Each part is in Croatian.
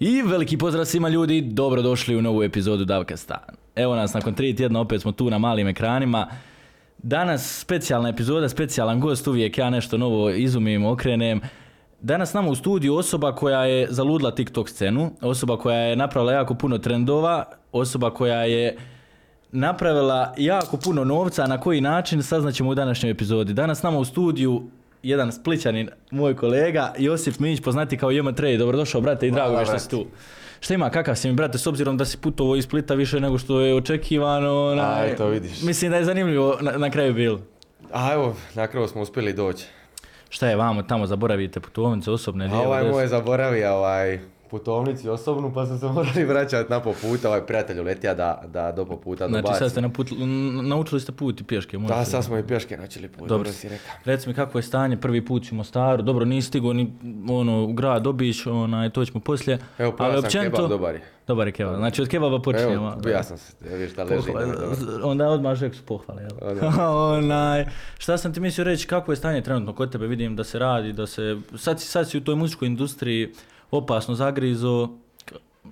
I veliki pozdrav svima ljudi, dobrodošli u novu epizodu Davkasta. Evo nas nakon tri tjedna, opet smo tu na malim ekranima. Danas specijalna epizoda, specijalan gost, uvijek ja nešto novo izumim, okrenem. Danas nama u studiju osoba koja je zaludla TikTok scenu, osoba koja je napravila jako puno trendova, osoba koja je napravila jako puno novca, na koji način saznaćemo u današnjoj epizodi. Danas nama u studiju jedan splićanin, moj kolega, Josip Mić, poznati kao Jema Trej. Dobrodošao, brate, i drago mi što si tu. Šta ima, kakav si mi, brate, s obzirom da si putovao iz Splita više nego što je očekivano? A, onaj, eto, vidiš. Mislim da je zanimljivo na, na kraju bilo. A evo, na kraju smo uspjeli doći. Šta je vamo tamo, zaboravite putovnice, osobne A ovaj moj je zaboravio ovaj putovnici osobnu pa sam se morali vraćati na po puta. Ovaj prijatelj uletija da, da do po puta Znači dobaci. sad ste naput, n- naučili ste put i pješke, Da, sad smo i pješke načeli put, Dobro. si rekao. Reci mi kako je stanje, prvi put u Mostaru, dobro nisi stigao ni ono, u grad Obić, onaj, to ćemo poslije. Evo, ali prva sam kebab, dobar je. Dobar je kebab, znači od kebaba počinjemo. Evo, ja sam se, vidiš šta leži. Dobro. onda odmah žek su pohvale, jel? Onaj, šta sam ti mislio reći, kako je stanje trenutno kod tebe, vidim da se radi, da se, sad si, sad si u toj muzičkoj industriji opasno zagrizo,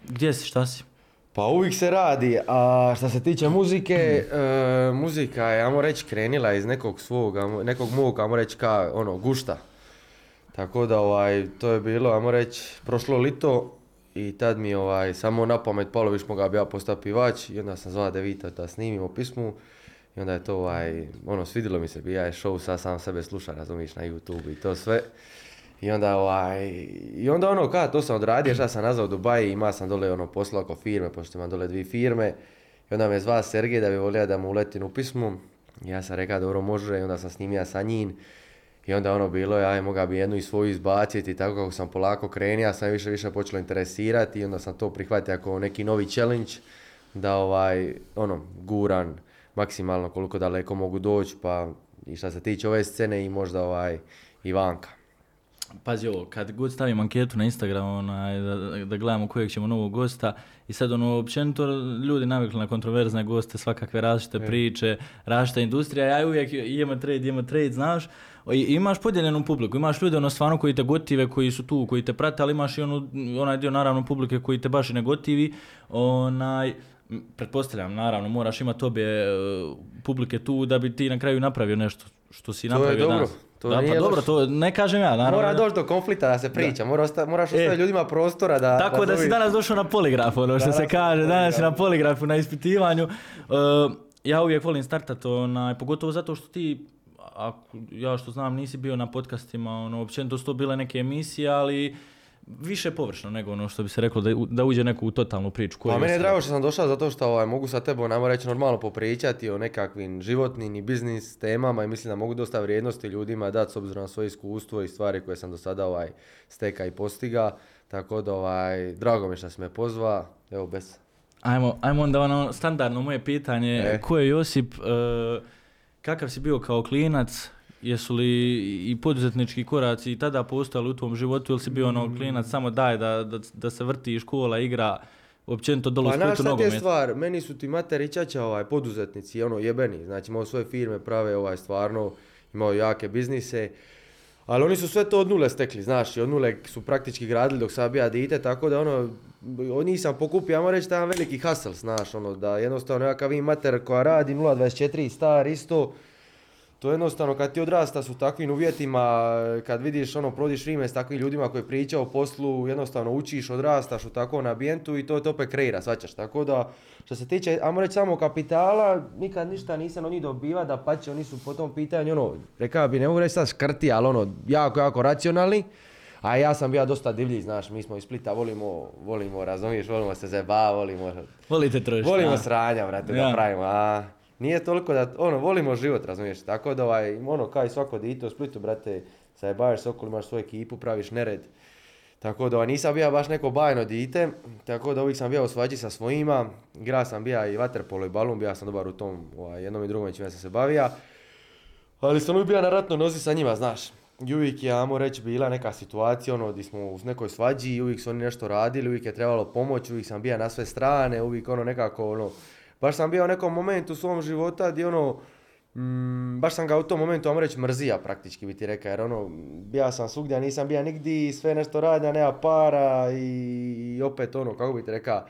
gdje si, šta si? Pa uvijek se radi, a što se tiče muzike, e, muzika je, ajmo reći, krenila iz nekog svog, nekog mog, ajmo reći, ka, ono, gušta. Tako da, ovaj, to je bilo, ajmo reći, prošlo lito i tad mi, ovaj, samo na pamet palo, viš moga bi ja postao pivač i onda sam zvala Devita da snimimo pismu i onda je to, ovaj, ono, svidilo mi se, bija je show, sad sam sebe sluša, razumiješ, na YouTube i to sve. I onda, ovaj, i onda ono, kada to sam odradio, šta sam nazvao Dubai, ima sam dole ono posla oko firme, pošto imam dole dvije firme. I onda me zva Sergej da bi volio da mu uletim u pismu. I ja sam rekao dobro može i onda sam snimio sa njim. I onda ono bilo je, aj moga bi jednu i svoju izbaciti i tako kako sam polako krenio, sam više više počelo interesirati i onda sam to prihvatio kao neki novi challenge da ovaj, ono, guran maksimalno koliko daleko mogu doći pa i što se tiče ove scene i možda ovaj, i vanka. Pazi ovo, kad god stavim anketu na Instagram onaj, da, da gledamo kojeg ćemo novog gosta i sad ono, općenito ljudi navikli na kontroverzne goste, svakakve različite priče, različita industrija, ja uvijek imam trade, imam trade, znaš, i imaš podijeljenu publiku, imaš ljude ono stvarno koji te gotive, koji su tu, koji te prate, ali imaš i ono, onaj dio naravno publike koji te baš i ne gotivi, onaj, pretpostavljam, naravno, moraš imati obje e, publike tu da bi ti na kraju napravio nešto što si To je napravio dobro, danas. To da, pa dobro, to ne kažem ja, naravno. Mora doći do konflikta da se priča, mora osta- moraš E. ostaviti ljudima prostora da... Tako da si dobi- danas došao na poligraf, ono što Danas se kaže, na danas si na poligrafu. poligrafu, na ispitivanju. Uh, ja uvijek volim startat, onaj, pogotovo zato što ti, ako, ja što znam, nisi bio na podcastima, ono, općenito su to bile neke emisije, ali više površno nego ono što bi se reklo da, da uđe neko u totalnu priču. Ko Pa meni je drago što sam došao zato što ovaj, mogu sa tebom, namo reći, normalno popričati o nekakvim životnim i biznis temama i mislim da mogu dosta vrijednosti ljudima dati s obzirom na svoje iskustvo i stvari koje sam do sada ovaj, steka i postiga. Tako da, ovaj, drago mi je što si me pozva. Evo, bez... Ajmo, ajmo onda ono standardno moje pitanje, E. ko je Josip, uh, kakav si bio kao klinac, jesu li i poduzetnički koraci i tada postojali u tvom životu ili si bio ono klinac samo daj da, da, da se vrti škola, igra, općenito dolu u Pa Splitu nogomet. stvar, meni su ti materi čača ovaj, poduzetnici, ono jebeni, znači imaju svoje firme, prave ovaj stvarno, imaju jake biznise, ali oni su sve to od nule stekli, znaš, i od nule su praktički gradili dok sam bija dite, tako da ono, od njih sam pokupio, ajmo reći, jedan veliki hustle, znaš, ono, da jednostavno nekakav im mater koja radi 0.24 star isto, to jednostavno kad ti odrastaš u takvim uvjetima, kad vidiš ono, prodiš vrijeme s takvim ljudima koji pričaju o poslu, jednostavno učiš, odrastaš u takvom ambijentu i to te opet kreira, svačaš. Tako da, što se tiče, ajmo reći samo kapitala, nikad ništa nisam od njih dobiva, da pače, oni su po tom pitanju, ono, rekao bi, ne mogu reći sad škrti, ali ono, jako, jako racionalni. A ja sam bio dosta divlji, znaš, mi smo iz Splita, volimo, volimo, razumiješ, volimo se zeba, volimo, Volite trošiti. volimo a? sranja, brate, Ja. da pravimo, a nije toliko da, ono, volimo život, razumiješ, tako da, ovaj, ono, kao i svako dite u Splitu, brate, zajebaš se okolo, imaš svoju ekipu, praviš nered, tako da, ovaj, nisam bio baš neko bajno dite, tako da uvijek sam bio u svađi sa svojima, igra sam bio i vaterpolo i balun, bio sam dobar u tom, ovaj, jednom i drugom čime sam se bavija, ali sam uvijek bio na ratnoj nozi sa njima, znaš. I uvijek je, ajmo reći, bila neka situacija, ono, gdje smo u nekoj svađi uvijek su oni nešto radili, uvijek je trebalo pomoć, uvijek sam bio na sve strane, uvijek ono nekako, ono, baš sam bio u nekom momentu u svom života gdje ono, mm, baš sam ga u tom momentu, ajmo reći, mrzija praktički bi ti rekao, jer ono, bija sam svugdje, nisam bija nigdje, sve nešto radi, a nema para i, i opet ono, kako bi ti rekao,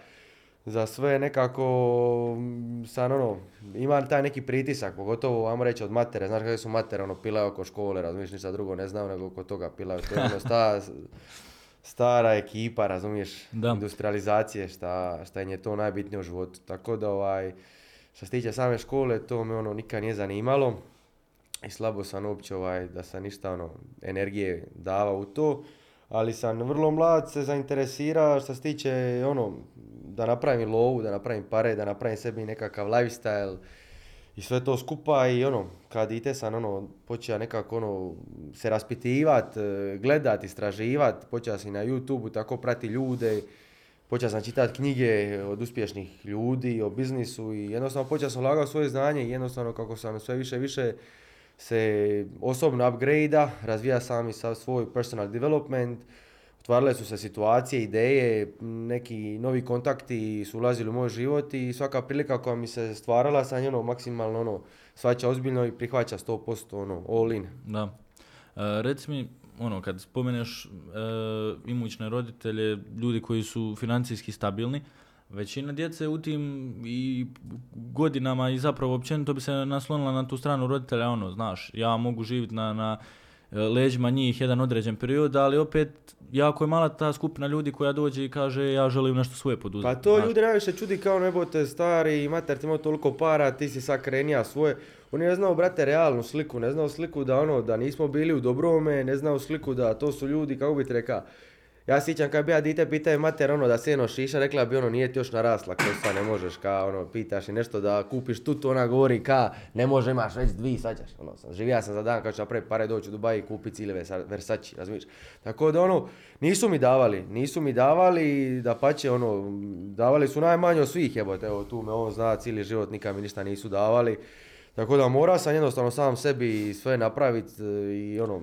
za sve nekako mm, sam ono, ima taj neki pritisak, pogotovo, ajmo reći, od matere, znaš kakve su matere, ono, pilaju oko škole, razumiješ, ništa drugo ne znam, nego oko toga pilaju, to je ono, sta, stara ekipa, razumiješ, Da. industrializacije, šta, šta im je to najbitnije u životu, tako da ovaj, što se tiče same škole, to me ono nikad nije zanimalo i slabo sam uopće ovaj, da sam ništa ono, energije davao u to, ali sam vrlo mlad se zainteresirao što se tiče ono, da napravim lovu, da napravim pare, da napravim sebi nekakav lifestyle i sve to skupa i ono, kad dite sam ono, počeo nekako ono, se raspitivat, eh, gledat, istraživat, počeo sam i na YouTube tako prati ljude, počeo sam čitati knjige od uspješnih ljudi, o biznisu i jednostavno počeo sam ulagati svoje znanje i jednostavno kako sam sve više i više se osobno upgrade razvija sam i svoj personal development, otvarale su se situacije, ideje, neki novi kontakti su ulazili u moj život i svaka prilika koja mi se stvarala sam je ono maksimalno ono svaća ozbiljno i prihvaća 100% ono all in. Da. E, reci mi, ono, kad spomeneš e, imućne roditelje, ljudi koji su financijski stabilni, većina djece u tim i godinama i zapravo općenito bi se naslonila na tu stranu roditelja, ono, znaš, ja mogu živjeti na, na leđima njih jedan određen period, ali opet jako je mala ta skupina ljudi koja dođe i kaže ja želim nešto svoje poduzeti. Pa to ljudi najviše čudi kao nebote stari, mater ti imao toliko para, ti si sad krenija svoje. Oni ne znaju, brate, realnu sliku, ne znaju sliku da ono, da nismo bili u dobrome, ne znaju sliku da to su ljudi, kako bi ti rekao, ja sjećam kad bi ja dite pitao mater ono da sjeno šiša, rekla bi ono nije ti još narasla kosa, ne možeš ka ono pitaš i nešto da kupiš tutu, ona govori ka ne može imaš već dvi, svađaš, ono sam, živija sam za dan kad ću napraviti pare doći u Dubai i kupiti cijeli Versa- Versace, razumiješ? Tako da ono, nisu mi davali, nisu mi davali, da pače ono, davali su najmanje od svih jebote, evo tu me on zna cijeli život, nikad mi ništa nisu davali. Tako da mora sam jednostavno sam sebi sve napraviti i ono,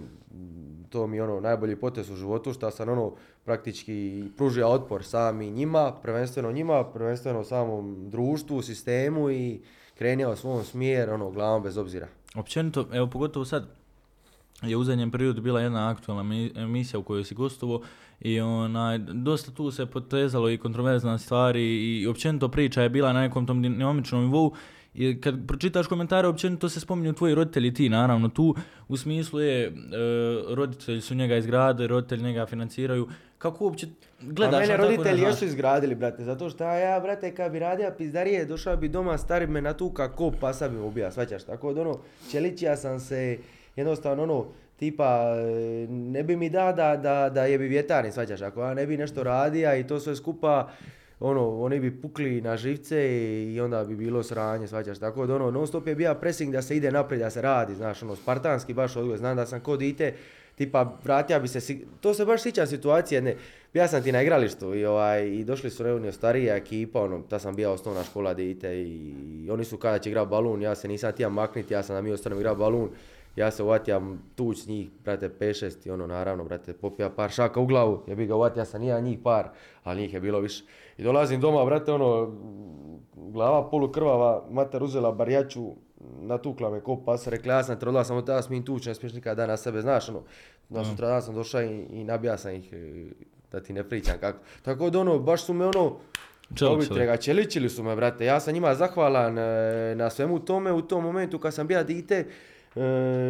to mi je ono najbolji potez u životu što sam ono praktički pružio otpor sam i njima, prvenstveno njima, prvenstveno samom društvu, sistemu i krenio u svom smjer, ono, glavom bez obzira. Općenito, evo pogotovo sad je u zadnjem periodu bila jedna aktualna mi- emisija u kojoj si gostovao i onaj, dosta tu se potezalo i kontroverzna stvari i općenito priča je bila na nekom tom dinamičnom nivou i kad pročitaš komentare, općenito se spominju tvoji roditelji ti, naravno, tu u smislu je, e, roditelji su njega izgradili, roditelji njega financiraju, kako uopće gledaš A mene na roditelji jesu izgradili, brate, zato što ja, brate, kad bi radio pizdarije, došao bi doma, stari me natuka ko pasa bi ubija, svaćaš, tako da ono, čeličija sam se, jednostavno ono, tipa, e, ne bi mi da da, da, da je bi vjetarni, svaćaš, ako ja ne bi nešto radija i to sve skupa, ono, oni bi pukli na živce i onda bi bilo sranje, svaćaš, tako da ono, non stop je bija pressing da se ide naprijed, da se radi, znaš, ono, spartanski baš odgoj, znam da sam ko dite, tipa, vratija bi se, to se baš sjećam situacije jedne, ja sam ti na igralištu i, ovaj, i došli su reunio starija ekipa, ono, ta sam bija osnovna škola dite i, oni su kada će igrati balun, ja se nisam htio makniti, ja sam da mi ostanem igrati balun, ja se uvatijam tuć njih, brate, 5-6 i ono, naravno, brate, popija par šaka u glavu, ja bi ga uvatio, ja sam nija njih par, ali njih je bilo više. I dolazim doma, brate, ono, glava polukrvava, mater uzela barjaču, natukla me ko pas, rekla ja sam te rodila, samo tada smijem tući, ne smiješ nikada na sebe, znaš, ono, na sutra dan sam došao i, i nabija sam ih, e, da ti ne pričam kako. Tako da ono, baš su me ono, Čeličili. čeličili su me, brate. Ja sam njima zahvalan e, na svemu tome u tom momentu kad sam bija dite. E,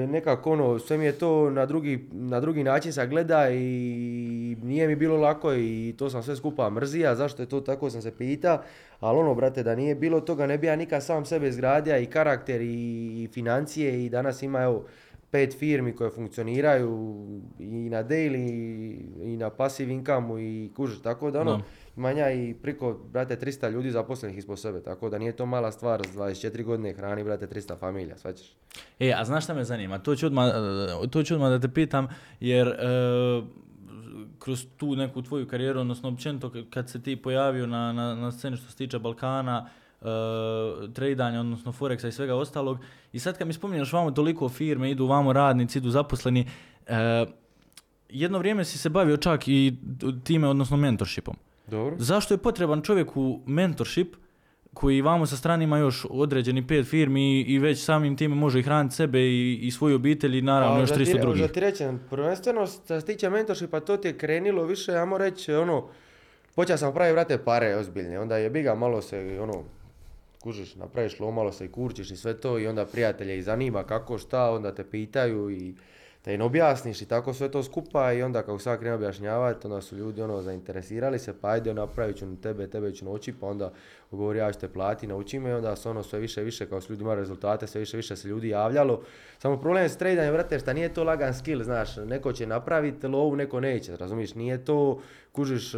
nekako ono, sve mi je to na drugi, na drugi način sagleda i nije mi bilo lako i to sam sve skupa mrzija, zašto je to tako sam se pita, ali ono brate da nije bilo toga ne bi ja nikad sam sebe izgradio i karakter i, financije. I danas ima evo pet firmi koje funkcioniraju i na daily i na passive income i kužiš, tako da ono, Da. Imam ja i priko, brate, 300 ljudi zaposlenih ispod sebe, tako da nije to mala stvar, s 24 godine hrani, brate, 300 familija, svaćaš. E, a znaš šta me zanima? To ću odmah, e, to ću odmah da te pitam, jer e, kroz tu neku tvoju karijeru, odnosno općenito kad se ti pojavio na, na, na sceni što se tiče Balkana, e, tradanja, odnosno Forexa i svega ostalog, i sad kad mi spominješ vamo toliko firme, idu vamo radnici, idu zaposleni, e, jedno vrijeme si se bavio čak i time, odnosno mentorshipom. Dobro. Zašto je potreban čovjeku mentorship koji vamo sa strane ima još određeni pet firmi i već samim time može i hraniti sebe i, i svoju obitelj i naravno još Pa, za 300 ti- drugih. Ti rećem, prvenstveno što se tiče mentorshipa, to ti je krenilo više, ajmo reći, ono, počeo sam praviti, vrate, pare ozbiljne, onda je biga, malo se, ono, kužiš, napraviš malo se i kurčiš i sve to i onda prijatelje i zanima kako šta, onda te pitaju i da im objasniš i tako sve to skupa i onda kako sad krenu objašnjavati, onda su ljudi ono zainteresirali se, pa ajde napravit ću tebe, tebe ću naučiti, pa onda govori ja ću te plati, nauči me i onda se ono sve više više, kao su ljudi imali rezultate, sve više više se ljudi javljalo. Samo problem s tradanjem, vrate, šta nije to lagan skill, znaš, neko će napraviti lovu, neko neće, razumiješ, nije to, kužiš, e,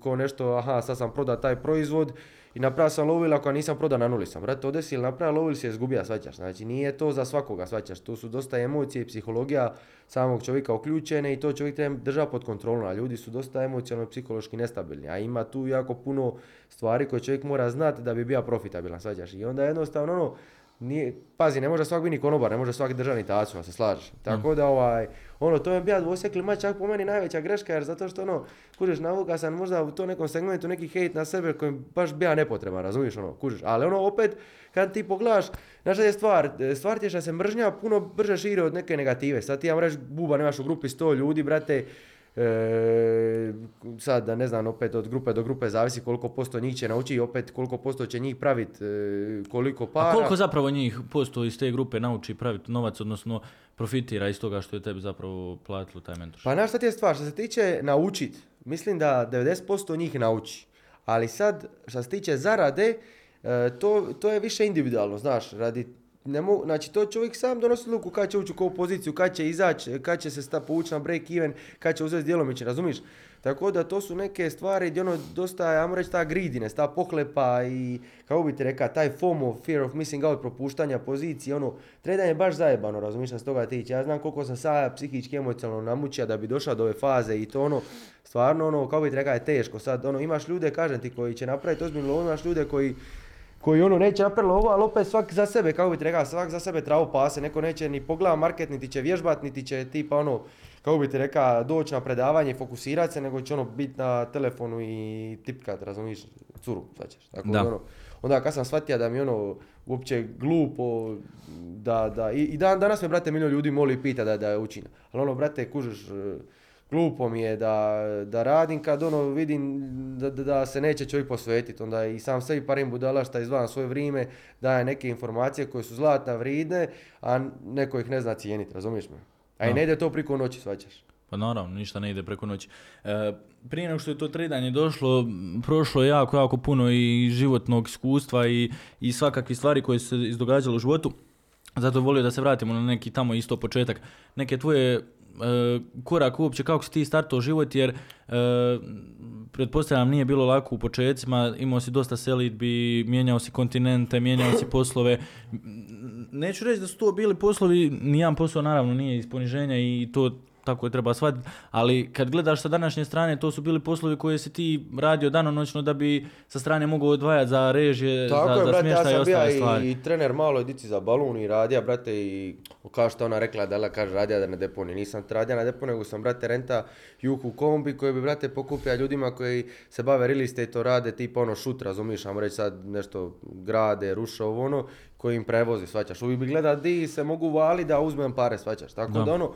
ko nešto, aha, sad sam prodao taj proizvod, i napravio sam lovu ili ako nisam prodao na nuli sam. Brate, ode si ili napravio lovu ili si je izgubio, svaćaš. Znači nije to za svakoga, svaćaš. Tu su dosta emocije i psihologija samog čovjeka uključene i to čovjek treba držati pod kontrolom. A ljudi su dosta emocionalno i psihološki nestabilni. A ima tu jako puno stvari koje čovjek mora znati da bi bio profitabilan, svaćaš. I onda jednostavno ono, nije, pazi, ne može svak biti ni konobar, ne može svaki državni tacu, se slažeš. Tako da ovaj, ono, to je bio dvosjekli mač, čak po meni najveća greška, jer zato što ono, kužiš, navuka sam možda u to nekom segmentu neki hejt na sebe koji baš bija nepotreban, razumiješ ono, kužiš, ali ono opet, kad ti pogledaš, znaš je stvar, stvar ti je što se mržnja puno brže širi od neke negative, sad ti ja reći, buba, nemaš u grupi 100 ljudi, brate, E, sad da ne znam opet od grupe do grupe zavisi koliko posto njih će nauči i opet koliko posto će njih praviti koliko para. A koliko zapravo njih posto iz te grupe nauči praviti novac, odnosno profitira iz toga što je tebi zapravo platilo taj mentor? Pa znaš šta ti je stvar, što se tiče naučit, mislim da 90% njih nauči. Ali sad, što se tiče zarade, e, to, to je više individualno, znaš, radi ne mogu, znači to čovjek sam donosi luku kad će ući u koju poziciju, kad će izaći, kad će se sta povući na break even, kad će uzeti djelomično, razumiješ? Tako da to su neke stvari gdje ono dosta, ajmo reći, ta greediness, ta pohlepa i, kako bi ti rekao, taj FOMO, fear of missing out, propuštanja pozicije, ono, tradanje je baš zajebano, razumiješ, se toga tiče. Ja znam koliko sam sad psihički, emocionalno namučio da bi došao do ove faze i to ono, stvarno ono, kako bi ti rekao, je teško. Sad, ono, imaš ljude, kažem ti, koji će napraviti ozbiljno imaš ljude koji koji ono neće napraviti ovo, ali opet svak za sebe, kako bi ti rekao, svak za sebe travu pase, neko neće ni pogleda market, niti će vježbat, niti će tipa ono, kako bi ti rekao, doći na predavanje i fokusirati se, nego će ono biti na telefonu i tipkat, razumiješ, curu, značiš. Tako Da. ono, onda kad sam shvatio da mi ono uopće glupo, da, da, i, i dan, danas me, brate, milion ljudi moli i pita da, da učim. Ali ono, brate, kužiš, glupo mi je da, da radim kad ono vidim da, da, se neće čovjek posvetiti. Onda i sam sebi parim budala šta izdvajam svoje vrijeme, daje neke informacije koje su zlatna vridne, a neko ih ne zna cijeniti, razumiješ me? A i Da. ne ide to priko noći, svaćaš. Pa naravno, ništa ne ide preko noći. E, prije nego što je to tradanje došlo, prošlo je jako, jako puno i životnog iskustva i, i svakakvih stvari koje su se izdogađale u životu. Zato volio da se vratimo na neki tamo isto početak. Neke tvoje korak uopće kako si ti startao život jer e, pretpostavljam nije bilo lako u početcima, imao si dosta selidbi, mijenjao si kontinente, mijenjao si poslove. Neću reći da su to bili poslovi, nijedan posao naravno nije iz poniženja i to tako je treba shvatiti, ali kad gledaš sa današnje strane, to su bili poslovi koje si ti radio danonoćno da bi sa strane mogao odvajati za režije, Tako za, je, za brate, ja smještaj i sam bio ostale stvari. i, i trener malo dici za balun i radija, brate, i kao što ona rekla, da kaže radija da na deponi. Nisam radija na deponi, nego sam, brate, renta juhu kombi koji bi, brate, pokupio ljudima koji se bave real estate, rade tipa ono šut, razumiješ, ajmo reći sad nešto grade, ruše ovo ono, koji im prevozi, svaćaš. Uvijek bi gleda di se mogu vali da uzmem pare, svaćaš. Tako Da. da, ono,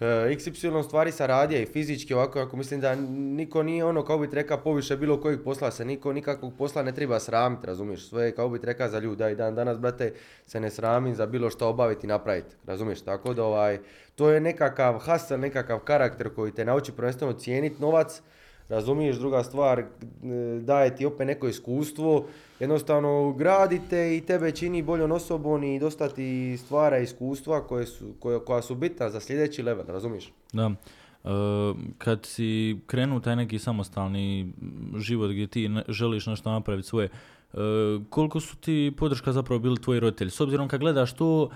XY stvari sa radija i fizički ovako, ako mislim da niko nije ono, kao bi rekao, poviše bilo kojeg posla, se niko nikakvog posla ne treba sramiti, razumiješ, sve kao bi rekao za ljuda i dan danas, brate, se ne sramim za bilo što obaviti i napraviti, razumiješ, tako da ovaj, to je nekakav hustle, nekakav karakter koji te nauči prvenstveno cijeniti novac, razumiješ, druga stvar, e, daje ti opet neko iskustvo, jednostavno gradite i tebe čini boljom osobom i dosta ti stvara iskustva koje su, koja, koja su bitna za sljedeći level, razumiješ? Da. E, kad si krenuo taj neki samostalni život gdje ti želiš nešto napraviti svoje, e, koliko su ti podrška zapravo bili tvoji roditelji? S obzirom kad gledaš to,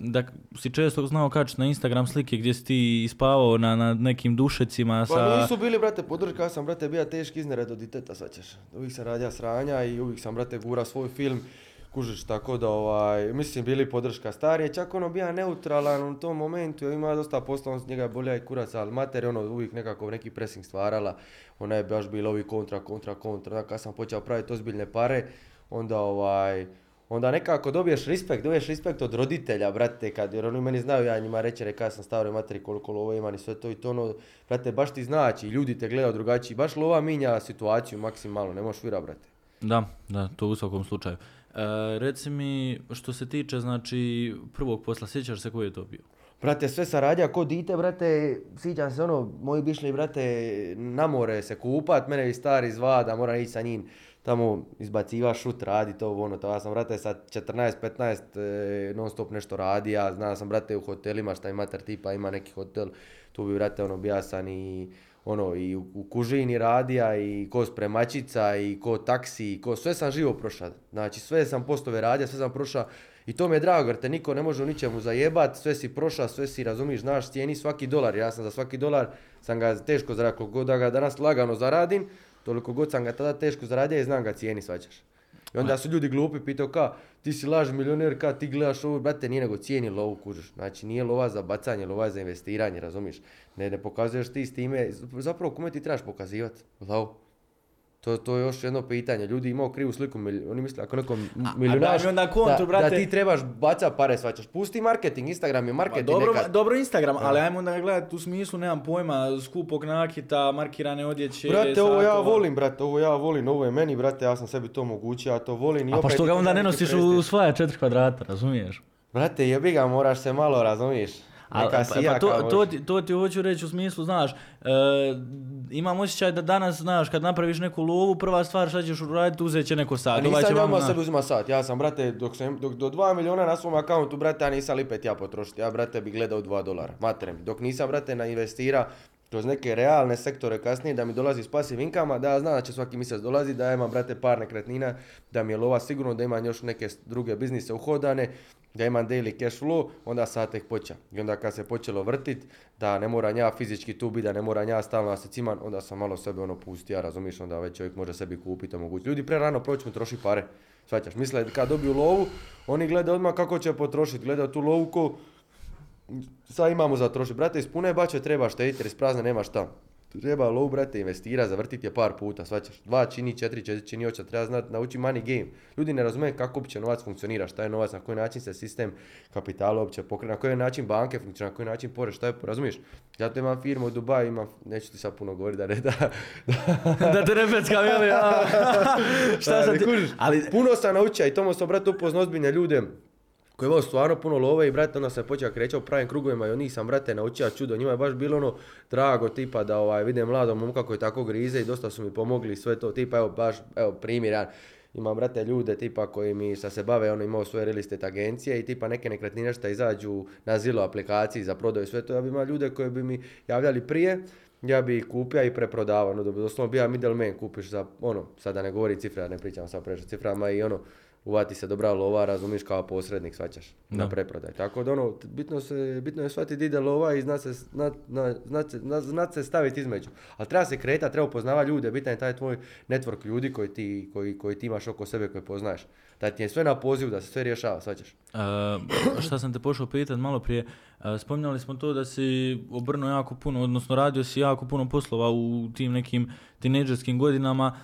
da si često znao kačiti na Instagram slike gdje si ti ispavao na, na nekim dušecima Pa sa... nisu bili, brate, podrška, ja sam, brate, bio teški iznered od diteta, sad ćeš. Uvijek sam radija sranja i uvijek sam, brate, gura svoj film, kužiš, tako da, ovaj, mislim, bili podrška starije, čak ono bija neutralan u tom momentu, ima dosta posla, on s njega je bolja i kurac, ali mater je ono uvijek nekako neki pressing stvarala, ona je baš bila ovi kontra, kontra, kontra, kad sam počeo praviti ozbiljne pare, onda ovaj, onda nekako dobiješ respekt, dobiješ respekt od roditelja, brate, kad, jer oni meni znaju, ja njima reći, reka sam staroj materi koliko lova imam i sve to i to, ono, brate, baš ti znači, ljudi te gledaju drugačiji, baš lova minja situaciju maksimalno, ne možeš vira, brate. Da, da, to u svakom slučaju. E, reci mi, što se tiče, znači, prvog posla, sjećaš se koji je to bio? Brate, sve sam radio ko dite, brate, sjećam se ono, moji bišli, brate, na more se kupat, mene i stari zva da moram ići sa njim tamo izbaciva šut, radi to, ono, to ja sam, brate, sa 14-15 e, non stop nešto radi, ja znam sam, brate, u hotelima, šta ima tipa, ima neki hotel, tu bi, brate, ono, bija i, ono, i u, u kužini radija, i ko spremačica, i ko taksi, i ko, sve sam živo prošao, znači, sve sam postove radija, sve sam prošao, i to mi je drago jer te niko ne može u ničemu zajebat, sve si prošao, sve si razumiš, znaš, cijeni svaki dolar. Ja sam za svaki dolar, sam ga teško zaradio, god da ga danas lagano zaradim, toliko god sam ga tada teško zaradio i znam ga cijeni, svaćaš. I onda su ljudi glupi, pitao ka, ti si laž milioner, ka ti gledaš ovo, brate, nije nego cijeni lovu, kužiš. Znači nije lova za bacanje, lova za investiranje, razumiš. Ne, ne pokazuješ ti s time, zapravo kome ti trebaš pokazivati? Lovu. To, to je još jedno pitanje. Ljudi imaju krivu sliku, oni misle ako neko milionaš, onda kontu, da, da, ti trebaš baca pare, svačaš. Pusti marketing, Instagram je marketing dobro, nekad. dobro Instagram, ali ajmo onda gledati u smislu, nemam pojma, skupog nakita, markirane odjeće. Brate, ovo ja volim, brate, ovo ja volim, ovo je meni, brate, ja sam sebi to moguće, ja to volim. I A pa što ga onda ne nosiš u svoja četiri kvadrata, razumiješ? Brate, jebi ga, moraš se malo, razumiješ? A, pa, pa to, to, ti, to ti hoću reći u smislu, znaš, e, imam osjećaj da danas, znaš, kad napraviš neku lovu, prva stvar šta ćeš uraditi, uzet će neko sat. Nisam ja sebi uzima sat, ja sam, brate, dok sam, dok, do 2 miliona na svom akauntu, brate, ja nisam lipet ja potrošiti, ja, brate, bi gledao 2 dolara, materem. Dok nisam, brate, na investira kroz neke realne sektore kasnije da mi dolazi s pasiv inkama, da ja znam da će svaki mjesec dolazi, da ja imam, brate, par nekretnina, da mi je lova sigurno, da imam još neke druge biznise uhodane, da imam daily cash flow, onda sad tek počeo. I onda kad se počelo vrtit, da ne moram ja fizički tu biti, da ne moram ja stalno se ciman, onda sam malo sebe ono pustio, ja razumiš, onda već čovjek može sebi kupiti, omogućiti. Ljudi pre rano proći troši pare, shvaćaš, misle kad dobiju lovu, oni gledaju odmah kako će potrošiti, gledaju tu lovu ko, sad imamo za trošiti, brate, iz pune bače treba štediti jer iz prazne nema šta treba low, brate, investira, zavrtiti je par puta, svaćaš. Dva čini, četiri, četiri čini oča, treba znati, nauči money game. Ljudi ne razumiju kako uopće novac funkcionira, šta je novac, na koji način se sistem kapitala uopće pokrene, na koji način banke funkcionira, na koji način porez, šta je, razumiješ? Zato imam firmu u Dubaju, imam, neću ti sad puno govoriti da ne da... Da, da te ne peckam, jel šta sam ti... Ali... Puno sam naučio i to sam, brate, upoznao ozbiljne ljude koji je imao stvarno puno love i brate onda se počeo u pravim krugovima i on nisam brate naučio čudo. Njima je baš bilo ono drago tipa da ovaj, vidim mladom momka koji tako grize i dosta su mi pomogli sve to tipa evo baš evo primjer ja imam brate ljude tipa koji mi sa se bave, ono imao svoje real estate agencije i tipa neke nekretnine što izađu na zilo aplikaciji za prodaju sve to, ja bi imao ljude koji bi mi javljali prije, ja bi kupio i preprodavao, ono, doslovno bi ja middleman kupiš za, ono, sada ne govori cifra, ne pričam sad previše ciframa i ono, uvati se dobra lova, razumiš kao posrednik, svaćaš, na preprodaj. Tako da ono, bitno, se, bitno je shvatiti ide lova i znat se, zna, se staviti između. Ali treba se kretati, treba upoznavati ljude, bitan je taj tvoj network ljudi koji ti, koji, koji ti imaš oko sebe, koje poznaješ. Da ti je sve na pozivu, da se sve rješava, svaćaš. Uh, šta sam te pošao pitati malo prije, spominjali smo to da si obrnuo jako puno, odnosno radio si jako puno poslova u tim nekim tinejdžerskim godinama.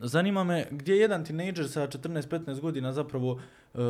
Zanima me gdje jedan tinejdžer sa 14-15 godina zapravo uh,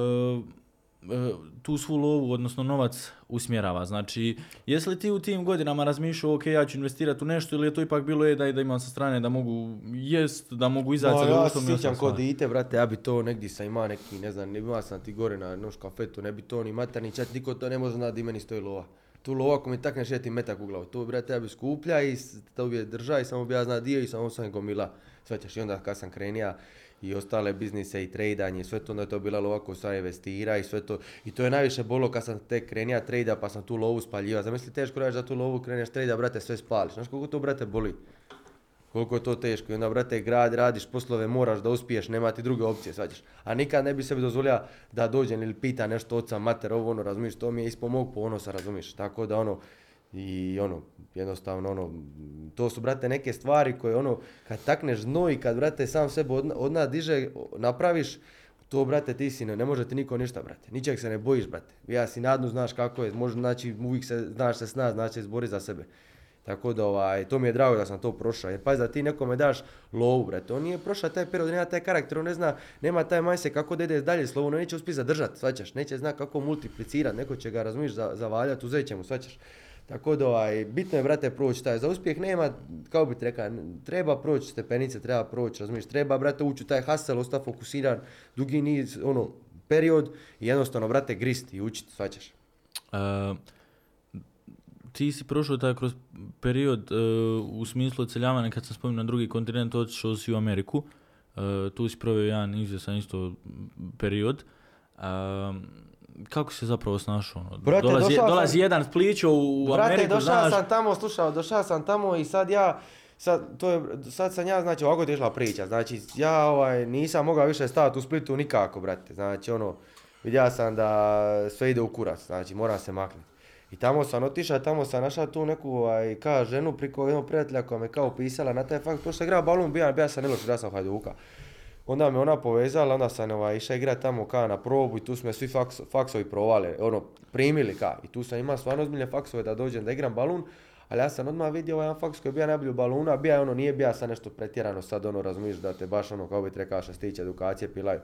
tu svu lovu, odnosno novac usmjerava. Znači, jesi li ti u tim godinama razmišljao, ok, ja ću investirati u nešto ili je to ipak bilo je da, da imam sa strane da mogu jest, da mogu izaći sa Ja se sjećam kod dite, brate, ja bi to negdje sam imao neki, ne znam, ne bi sam ti gore na noš kafetu, ne bi to ni mater, ni čat, niko to ne može znati di meni stoji lova. Tu lova ako mi takne šeti metak u glavu, to brate ja bi skuplja i to bi je drža i samo bi ja zna dio i samo sam gomila. Svećaš i onda kad sam krenija i ostale biznise i tradanje, sve to onda je to bila lova koja investira i sve to. I to je najviše bolo kad sam tek krenija trejda pa sam tu lovu spaljiva. Zamisli teško reći za tu lovu kreneš trejda, brate, sve spališ. Znaš koliko to, brate, boli? Koliko je to teško. I onda, brate, grad, radiš poslove, moraš da uspiješ, nema ti druge opcije, svađaš. A nikad ne bi sebi dozvolio da dođem ili pita nešto oca, mater, ovo, ono, razumiješ, to mi je ispod mog ponosa, razumiješ. Tako da, ono, i ono, jednostavno, ono, to su, brate, neke stvari koje, ono, kad takneš znoj, kad, brate, sam sebe od, odna diže, napraviš, to, brate, ti si, ne, ne može ti niko ništa, brate. Ničeg se ne bojiš, brate. Ja si nadnu, znaš kako je, možda, znači, uvijek se, znaš se sna, znači, izbori za sebe. Tako da ovaj, to mi je drago da sam to prošao. Jer pazi da ti nekome daš lovu, brate. On nije prošao taj period, nema taj karakter, on ne zna, nema taj mindset kako da ide dalje slovo, on neće uspjeti zadržati, svaćaš. Neće zna kako multiplicirati, neko će ga, razumiješ, za, zavaljati, uzet će mu, svaćaš. Tako da ovaj, bitno je, brate, proći taj. Za uspjeh nema, kao bi rekao, treba proći stepenice, treba proći, razumiješ, treba, brate, ući u taj hustle, ostati fokusiran, dugi niz, ono, period i jednostavno, brate, gristi i učiti, svaćaš. Uh, ti si prošao taj kroz period uh, u smislu odseljavanja kad sam spomenuo na drugi kontinent, otišao si u Ameriku. Uh, tu si proveo jedan izvjesan isto period. Uh, kako se zapravo snašao? Ono? Brate, dolazi, došao dolazi sam- jedan spličo u Brate, Ameriku, došao znaš. sam tamo, slušao, došao sam tamo i sad ja, sad, to je, sad sam ja, znači ovako ti je išla priča, znači ja ovaj, nisam mogao više staviti u Splitu nikako, brate, znači ono, vidio sam da sve ide u kurac, znači moram se maknuti. I tamo sam otišao, tamo sam našao tu neku ovaj, ka ženu priko jednog prijatelja koja me kao pisala na taj fakt, pošto je igrao balun, bija, bija sam Iloš, ja sam Hajduka. Onda me ona povezala, onda sam ovaj, išao igrat tamo ka na probu i tu su me svi faks, faksovi provali, ono, primili ka. I tu sam imao stvarno ozbiljne faksove da dođem da igram balun, ali ja sam odmah vidio ovaj jedan faks koji je bio najbolji baluna, bija ono, nije bija sad nešto pretjerano, sad ono, razumiješ da te baš ono, kao bi ti rekao što se edukacije pilaju.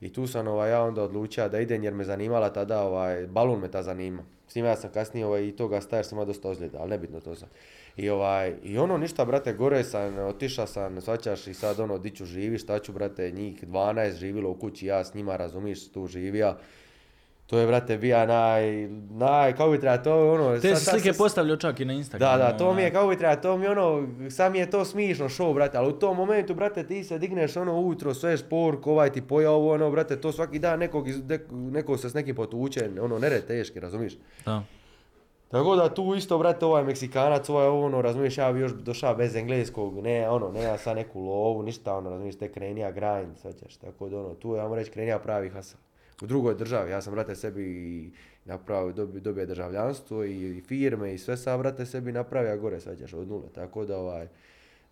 I tu sam ovaj, ja onda odlučio da idem jer me zanimala tada, ovaj, balun me ta zanima. S njima ja sam kasnije ovaj, i toga stajer sam imao dosta ozljeda, ali nebitno to sam. I, ovaj, I ono ništa, brate, gore sam, otišao sam, svaćaš i sad ono, di ću živi, šta ću, brate, njih 12 živilo u kući, ja s njima, razumiš, tu živija. To je, brate, bija naj, naj, kako bi treba, to ono... Te sad- si slike postavljao čak i na Instagramu. da, da, to mi je kako bi treba, to mi je ono, sam je to smišno show, brate, ali u tom momentu, brate, ti se digneš ono ujutro, sve špork, ovaj ti poja ovo, ono, brate, to svaki dan nekog, nekog se s nekim potuče, ono, nered teški, razumiješ? Da. Tako da tu isto, brate, ovaj Meksikanac, ovaj ono, razumiješ, ja bi još došao bez engleskog, ne, ono, ne, ja sad neku lovu, ništa, ono, razumiješ, te krenija grind, svaćaš, tako da, ono, tu je, ajmo reći, krenija pravi hasa. U drugoj državi, ja sam, brate, sebi i napravio, dobio, dobio državljanstvo i, i firme i sve sam, brate, sebi napravio gore, svaćaš, od nule, tako da, ovaj,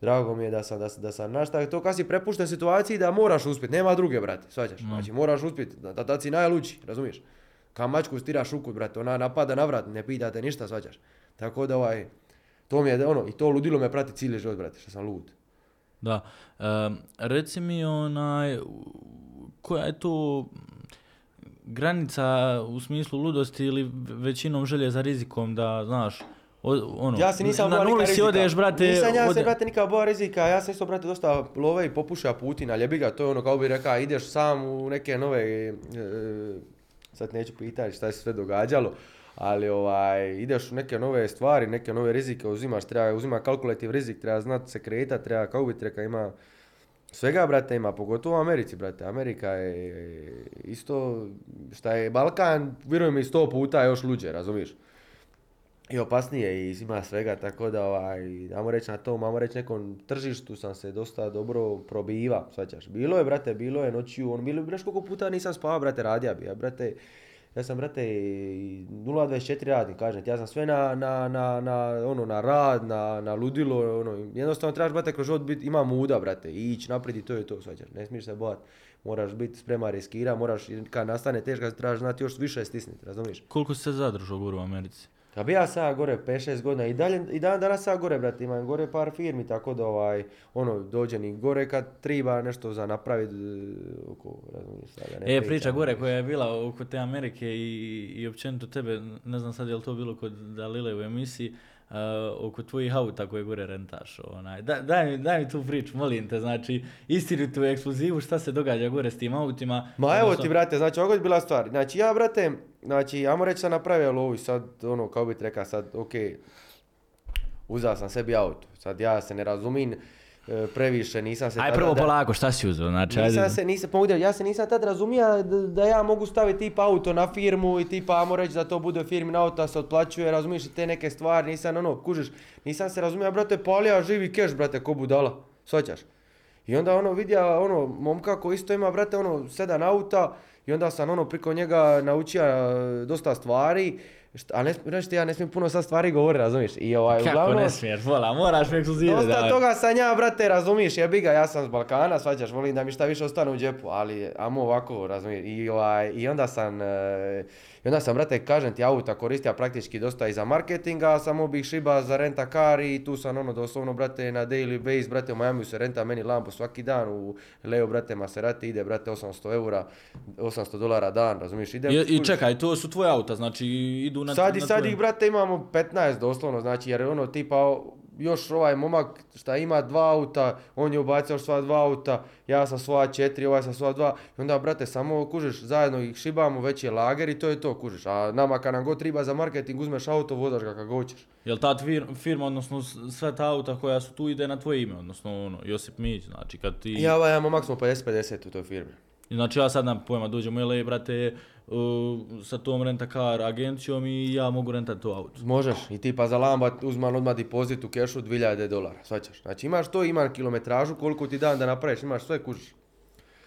Drago mi je da sam, da, da sam našta, to kad si prepušten situaciji da moraš uspjeti, nema druge, brate, svaćaš, znači moraš uspjeti, da, da, tad si najluđi, razumiješ? Ka mačku stiraš u kut, brate, ona napada na vrat, ne pitate ništa, svaćaš. Tako da ovaj, to mi je, ono, i to ludilo me prati cijeli život, brate, što sam lud. Da. Em, reci mi onaj, koja je to granica u smislu ludosti ili većinom želje za rizikom da, znaš, o- ono, Ja se nisam na nuli si odeš, brate, Nisam ja se, ode- brate, nikad bojao rizika, ja sam isto, brate, dosta love i popuša puti na ljebiga, to je ono, kao bi rekao, ideš sam u neke nove, e, sad neću pitati šta se sve događalo, ali ovaj, ideš u neke nove stvari, neke nove rizike uzimaš, treba uzima kalkulativ rizik, treba znati se kretati, treba, kao bi ti rekao, ima Svega, brate, ima, pogotovo u Americi, brate. Amerika je isto, šta je Balkan, vjerujem mi sto puta još luđe, razumiješ? I opasnije i ima svega, tako da, ovaj, ajmo reći na tom, ajmo reći nekom tržištu sam se dosta dobro probiva, svaćaš. Bilo je, brate, bilo je noću, on, bilo je, koliko puta nisam spavao, brate, radija bi, ja, brate, ja sam, brate, i 0.24 radim, kažem ja sam sve na, na, na, na, ono, na rad, na, na ludilo, ono, jednostavno trebaš, brate, kroz život biti, ima muda, brate, ići naprijed i to je to, svaćaš, ne smiješ se bojat, moraš biti spreman riskira, moraš, kad nastane teška, trebaš znati još više stisniti, razumiješ? Koliko si se zadržao gore u Americi? A bi ja sad gore 5-6 godina i dalje, i dan danas sad gore, brate, imam gore par firmi, tako da ovaj, ono, dođe ni gore kad triba nešto za napraviti, oko, razumiješ, sada ne E, pričam, priča gore koja je bila oko te Amerike i, i općenito tebe, ne znam sad je li to bilo kod Dalile u emisiji, uh, oko tvojih auta koje gore rentaš. Onaj. Da, daj, mi, daj mi tu priču, molim te, znači, istinitu ekskluzivu, šta se događa gore s tim autima. Ma evo odnosno- ti, brate, znači ovo je bila stvar. Znači ja, brate, znači, ajmo reći sam napravio lovu i sad, ono, kao bi ti rekao, sad, ok, uzao sam sebi auto. Sad ja se ne razumim previše, nisam se Aj prvo polako, šta si uzeo? Znači, ajde. Nisam se, nisam, pomogu, ja se nisam tad razumija da, da ja mogu staviti tipa auto na firmu i tipa, ajmo reći da to bude firmin auto, se otplaćuje, razumiješ te neke stvari, nisam ono, kužiš, nisam se razumija, brate, palija živi keš, brate, ko budala, svaćaš. I onda ono vidja, ono, momka koji isto ima, brate, ono, sedam auta i onda sam ono priko njega naučio e, dosta stvari, šta, a ne, znaš ti, ja ne smijem puno sad stvari govoriti, razumiješ, i ovaj, Kako uglavnom... ne smiješ, vola, moraš mi ekskluzive Dosta toga sam ja, brate, razumiješ, jebi ga, ja sam s Balkana, svađaš, volim da mi šta više ostane u džepu, ali amo ovako, razumiješ, i, ovaj, i onda sam, e, I onda sam, brate, kažem ti, auta koristio praktički dosta i za marketinga, a samo bih šiba za renta car i tu sam ono doslovno, brate, na daily base, brate, u Miami se renta meni lampu svaki dan, u Leo, brate, Maserati ide, brate, 800 eura, 800 dolara dan, razumiješ, ide. I, I čekaj, to su tvoje auta, znači idu na... Sad i na sad tvoje- ih, brate, imamo 15 doslovno, znači, jer ono tipa, još ovaj momak šta ima dva auta, on je ubacio još sva dva auta, ja sam svoja četiri, ovaj sam svoja dva, i onda, brate, samo kužiš, zajedno ih šibamo, već je lager i to je to, kužiš, a nama kad nam god treba za marketing, uzmeš auto, vozaš ga kako hoćeš. Jel ta firma, odnosno sve ta auta koja su tu ide na tvoje ime, odnosno ono, Josip Mić, znači kad ti... Ja, ovaj, ja momak smo 50-50 u toj firmi. Znači ja sad nam pojma dođem u LA, brate, uh, sa tom renta-car agencijom i ja mogu rentati to auto. Možeš, i tipa za lamba uzman odmah depozit u kešu 2000 dolara, svaćaš. Znači imaš to, ima kilometražu, koliko ti dan da napraviš, imaš sve kužiš.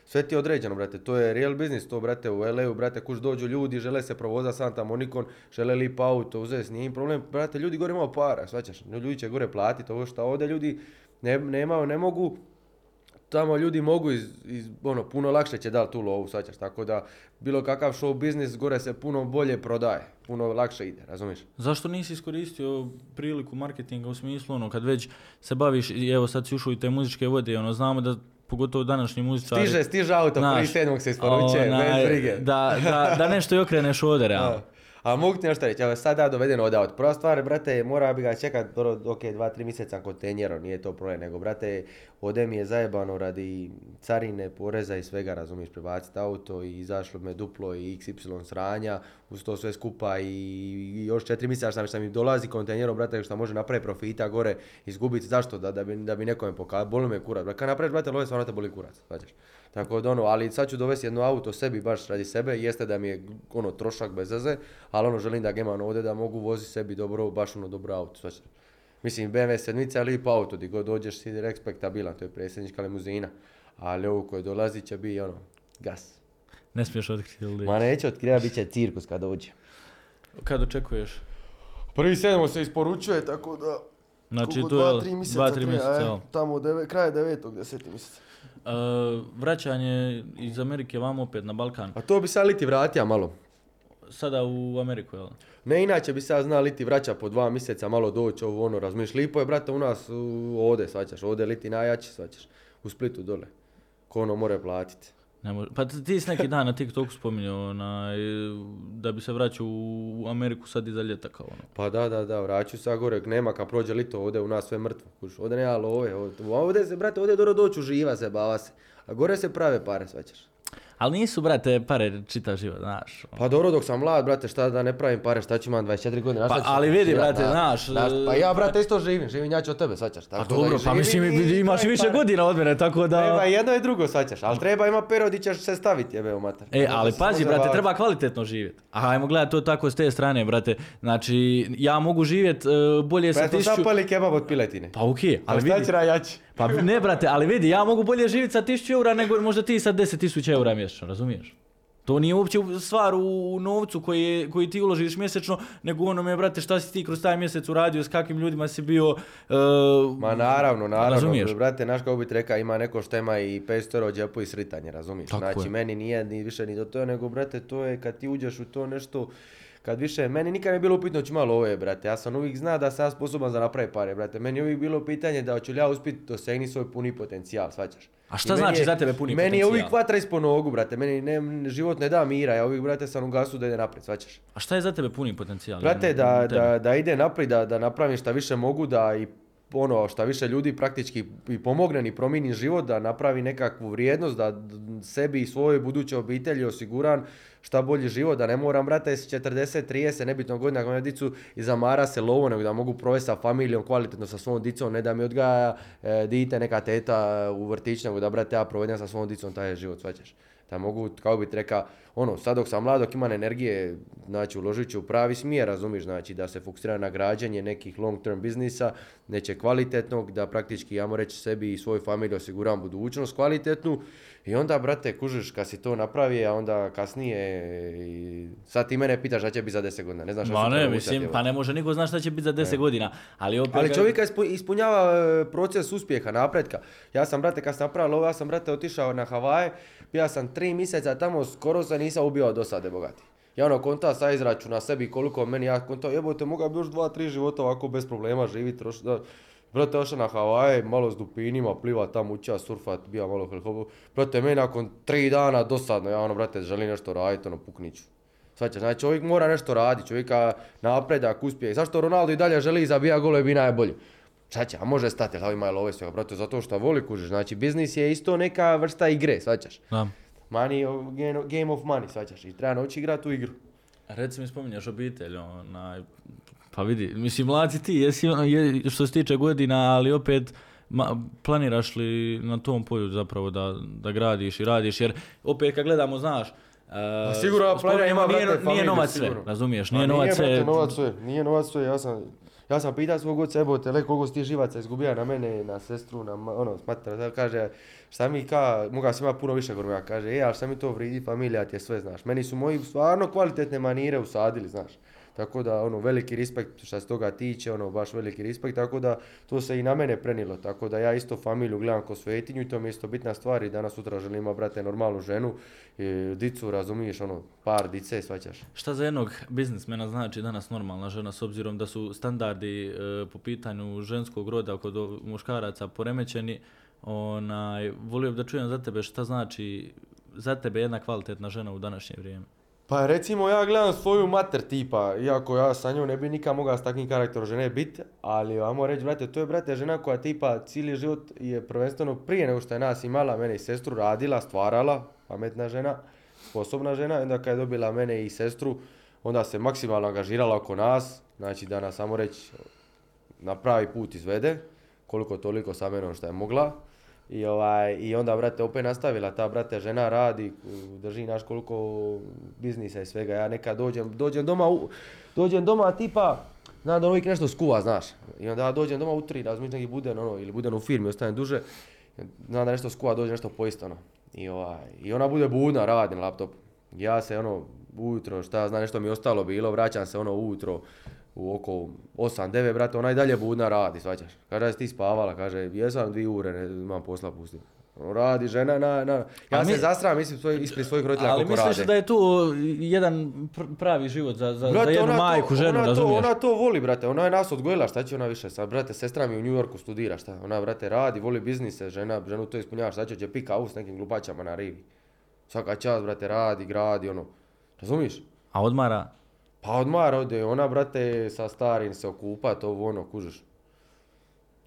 Sve ti je određeno, brate, to je real business, to, brate, u LA-u, brate, kuš dođu ljudi, žele se provoza Santa Monicon, žele lip auto, uzeti, nije im problem, brate, ljudi gore imaju para, svaćaš, ljudi će gore platiti ovo što ovdje ljudi ne, nemaju, ne mogu, tamo ljudi mogu iz, iz ono, puno lakše će dati tu lovu, svaćaš, tako da bilo kakav show biznis gore se puno bolje prodaje, puno lakše ide, razumiješ? Zašto nisi iskoristio priliku marketinga u smislu ono kad već se baviš i evo sad si ušao u te muzičke vode, ono znamo da pogotovo današnji muzičari... Stiže, stiže auto, prvi sedmog se isporučuje, bez brige. Da, da, da nešto i okreneš ovdje, realno. A mogu ti nešto reći, evo sad ja doveden od. Prva stvar, brate, mora bi ga čekat, dobro, ok, dva, tri mjeseca kontejnero, nije to problem, nego, brate, ovdje mi je zajebano radi carine, poreza i svega, razumiješ, prebaciti auto i izašlo me duplo i XY sranja, uz to sve skupa i, još četiri mjeseca šta, šta mi dolazi kontejnerom, brate, šta može napraviti profita gore, izgubiti, zašto? Da, da, bi, da bi nekome pokazao, boli me kurac, kad napraviš, brate, love, stvarno te boli kurac, znaš. Tako da ono, ali sad ću dovesti jedno auto sebi baš radi sebe, jeste da mi je ono trošak bez veze, ali ono želim da ga imam ovdje da mogu voziti sebi dobro, baš ono dobro auto. Znači, mislim BMW sedmica je lip auto, di god dođeš si respektabilan, to je predsjednička limuzina, ali ovo koje dolazi će biti ono, gas. Ne smiješ otkriti ili... Ma neće otkriva, bit će cirkus kad dođe. Kad očekuješ? Prvi sedmo se isporučuje, tako da... Znači je dva, tri mjeseca dva, tri treba, mjeseca, jel? Tamo deve, kraj devetog, deseti mjeseca. E, vraćanje iz Amerike vam opet na Balkan. A to bi sad liti vratija malo. Sada u Ameriku, jel? Ne, inače bi se ja zna liti vraća po dva mjeseca, malo doći ovo ono, razmišljaš. Lipo je, brate, u nas u, ovdje, svaćaš, ovdje liti najjači, svaćaš. U Splitu dole. Ko ono more platiti. Ne može. Pa ti si neki dan na TikToku spominjao onaj, da bi se vraćao u Ameriku sad iza ljeta kao ono. Pa da, da, da, vraću se gore, nema kad prođe lito, ovdje u nas sve mrtvo. Kuš, ovdje nema love, ovdje, ovdje se, brate, ovdje je dobro doći uživa se, bava se. A gore se prave pare, svaćaš. Ali nisu, brate, pare čitav život, znaš. ono. Pa dobro, dok sam mlad, brate, šta da ne pravim pare, šta ću imam 24 godine, Pa, ću ali živjet, vidi, brate, znaš, da, Pa ja, brate, isto živim, živim jače od tebe, svaćaš. Pa dobro, i pa mislim i imaš i više godina od mene, tako da... Treba jedno i drugo svaćaš, ali treba ima period di ćeš se staviti jebe u mater. E, ali pazi, brate, treba kvalitetno živjeti. A ajmo gledati to tako s te strane, brate. Znači, ja mogu živjeti bolje Pa sa jesmo tisuću... zapali kebab od piletine. Pa okej, ali šta vidi... će? Pa ne, brate, ali vidi, ja mogu bolje živjeti sa 1000 eura nego možda ti sa 10.000 eura mjesečno, razumiješ? To nije uopće stvar u novcu koji, je- koji ti uložiš mjesečno, nego u onome, brate, šta si ti kroz taj mjesec uradio, s kakvim ljudima si bio... e, Ma naravno, naravno, Razumiješ? brate, znaš kako bi rekao, ima neko što ima i 500 euro džepu i sritanje, razumiješ? Tako znači, je. meni nije ni više ni do toga, nego, brate, to je kad ti uđeš u to nešto, kad više, meni nikad nije bilo upitno ću malo ove, brate, ja sam uvijek zna da sam sposoban za napraviti pare, brate, meni je uvijek bilo pitanje da hoću li ja uspjeti dosegni svoj puni potencijal, svaćaš? A šta meni znači je- za tebe puni Meni je potencijal? uvijek vatra ispod nogu, brate, meni ne, život ne da mira, ja uvijek, brate, sam u gasu da ide naprijed, svaćaš? A šta je za tebe puni potencijal? Brate, da, da, da ide naprijed, da, da napravim šta više mogu, da i ono, šta više ljudi praktički i pomognem i promijenim život, da napravi nekakvu vrijednost, da sebi i svojoj budućoj obitelji osiguran šta bolji život, da ne moram, brate, s 40, 30, nebitno godina, imam dicu i zamara se lovo, nego da mogu provesti sa familijom, kvalitetno sa svom dicom, ne da mi odgaja e, dite, neka teta u vrtić, nego da, brate, ja provedem sa svom dicom taj život, svaćaš. Da mogu, kao bi ti rekao, ono, sad dok sam mlad, dok imam energije, znači uložit ću u pravi smjer, razumiš, znači da se fokusira na građenje nekih long term biznisa, neće kvalitetnog, da praktički, ja reći sebi i svojoj familiji osiguram budućnost kvalitetnu i onda, brate, kužiš, kad si to napravi, a onda kasnije, i sad ti mene pitaš šta će biti za 10 godina, ne znaš šta Ma ne, mislim, pa ne može niko zna šta će biti za 10 godina. Ali opet... Ali čovjeka ispu- ispunjava e, proces uspjeha, napretka. Ja sam, brate, kad sam napravio ovo, ja sam, brate, otišao na Havaje, ja sam tri mjeseca tamo, skoro se nisam ubio do sada, bogati. Ja ono konta sa izračuna sebi koliko meni ja konta, jebote, mogao bi još dva, tri života ovako bez problema živjeti. roš- da. Brate, ošao na Havaje, malo s dupinima, pliva tamo, učio surfat, bija malo helikopter. Brate, meni nakon tri dana dosadno, ja ono, brate, želim nešto raditi, ono, pukniću. Svaćaš, znači čovjek mora nešto raditi, čovjeka napredak, uspije. Zašto Ronaldo i dalje želi zabija gole bi najbolji? Šta će, a može stati, ali ima love svega, brate, zato što voli kužiš. Znači, biznis je isto neka vrsta igre, svaćaš. Money, game- of money, svaćaš. I treba nauči igrati tu igru. Reci mi spominješ obitelj, onaj, pa vidi, mislim, mladi ti, jesi, ono, je, što se tiče godina, ali opet, ma, planiraš li na tom polju zapravo da, da gradiš i radiš, jer opet kad gledamo, znaš, uh, sigurno ja planiram, ima, nije, brate, nije familiju, novac sve, razumiješ, nije novac sve, nije novac sve, ja sam, ja sam pitao svog oca, evo te, koliko si ti živaca izgubio na mene, na sestru, na, ono, smatra, kaže, šta mi ka, moga sam ima puno više govorim, ja kaže, e, ali šta mi to vridi, familija ti je sve, znaš, meni su moji stvarno kvalitetne manire usadili, znaš, tako da, ono, veliki respekt što se toga tiče, ono, baš veliki respekt, tako da, to se i na mene prenilo, tako da ja isto familiju gledam ko svetinju i to mi je isto bitna stvar i danas sutra želim imati, brate, normalnu ženu, i dicu, razumiješ, ono, par dice, svaćaš. Šta za jednog biznismena znači danas normalna žena s obzirom da su standardi e, po pitanju ženskog roda kod muškaraca poremećeni? Onaj, volio bi da čujem za tebe šta znači za tebe jedna kvalitetna žena u današnje vrijeme. Pa recimo ja gledam svoju mater tipa, iako ja sa njom ne bi nikad mogao s takvim karakterom žene biti, ali ajmo reći, brate, to je brate žena koja tipa cijeli život je prvenstveno prije nego što je nas imala, mene i sestru radila, stvarala, pametna žena, sposobna žena, onda kad je dobila mene i sestru, onda se maksimalno angažirala oko nas, znači da nas samo reći na pravi put izvede, koliko toliko sa menom što je mogla. I, ovaj, I onda, brate, opet nastavila, ta, brate, žena radi, drži naš koliko biznisa i svega. Ja nekad dođem, dođem doma, u, dođem doma tipa, znam da uvijek nešto skuva, znaš. I onda dođem doma u tri, razmišljam neki buden, ono, ili budem u firmi, ostanem duže. Znam da nešto skuva, dođe nešto pojist, ono. I, ovaj, I ona bude budna, radi na laptopu. Ja se, ono, ujutro, šta ja znam, nešto mi ostalo bilo, vraćam se, ono, ujutro, u oko 8-9, brate, ona i dalje budna radi, svaćaš. Kaže, jesi ti spavala, kaže, jesam dvije ure, ne, imam posla pustim. Ono, Radi žena na, na, ja Ali se mi- zasram, mislim, svoj, ispred svojih roditelja Ali koliko misliš rade. da je tu jedan pr- pravi život za, za, za Brate, jednu ona to- majku, ženu, ona to, razumiješ? ona to voli, brate, ona je nas odgojila, šta će ona više, sad, brate, sestra mi u New Yorku studira, šta, ona, brate, radi, voli biznise, žena, ženu to ispunjava, šta će, će pika u s nekim glupačama na rivi. Svaka čast, brate, radi, gradi, ono, razumiješ? A odmara? Pa odmara ode, ona brate sa starim se okupa, to ono, kužiš.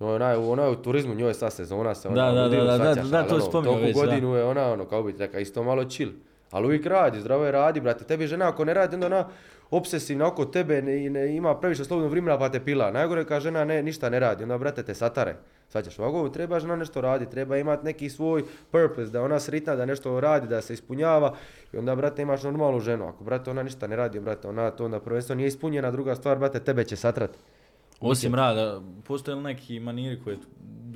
Ona je, ona je u turizmu, njoj je sad sezona se ona Da, da, ludilo, da, da, da, ali to ono, već, da. godinu je ona, ono, kao bi ti rekao, isto malo chill. Ali uvijek radi, zdravo je radi, brate. Tebi žena ako ne radi, onda ona obsesivna oko tebe, ne, ne, ima previše slobodnog vremena pa te pila. Najgore kad žena ne, ništa ne radi, onda brate te satare. Svaćaš, ovako treba žena nešto radi, treba imati neki svoj purpose, da ona sritna, da nešto radi, da se ispunjava i onda brate imaš normalnu ženu. Ako brate ona ništa ne radi, brate ona to onda prvenstveno nije ispunjena, druga stvar brate tebe će satrat. Osim rada, postoje li neki maniri koje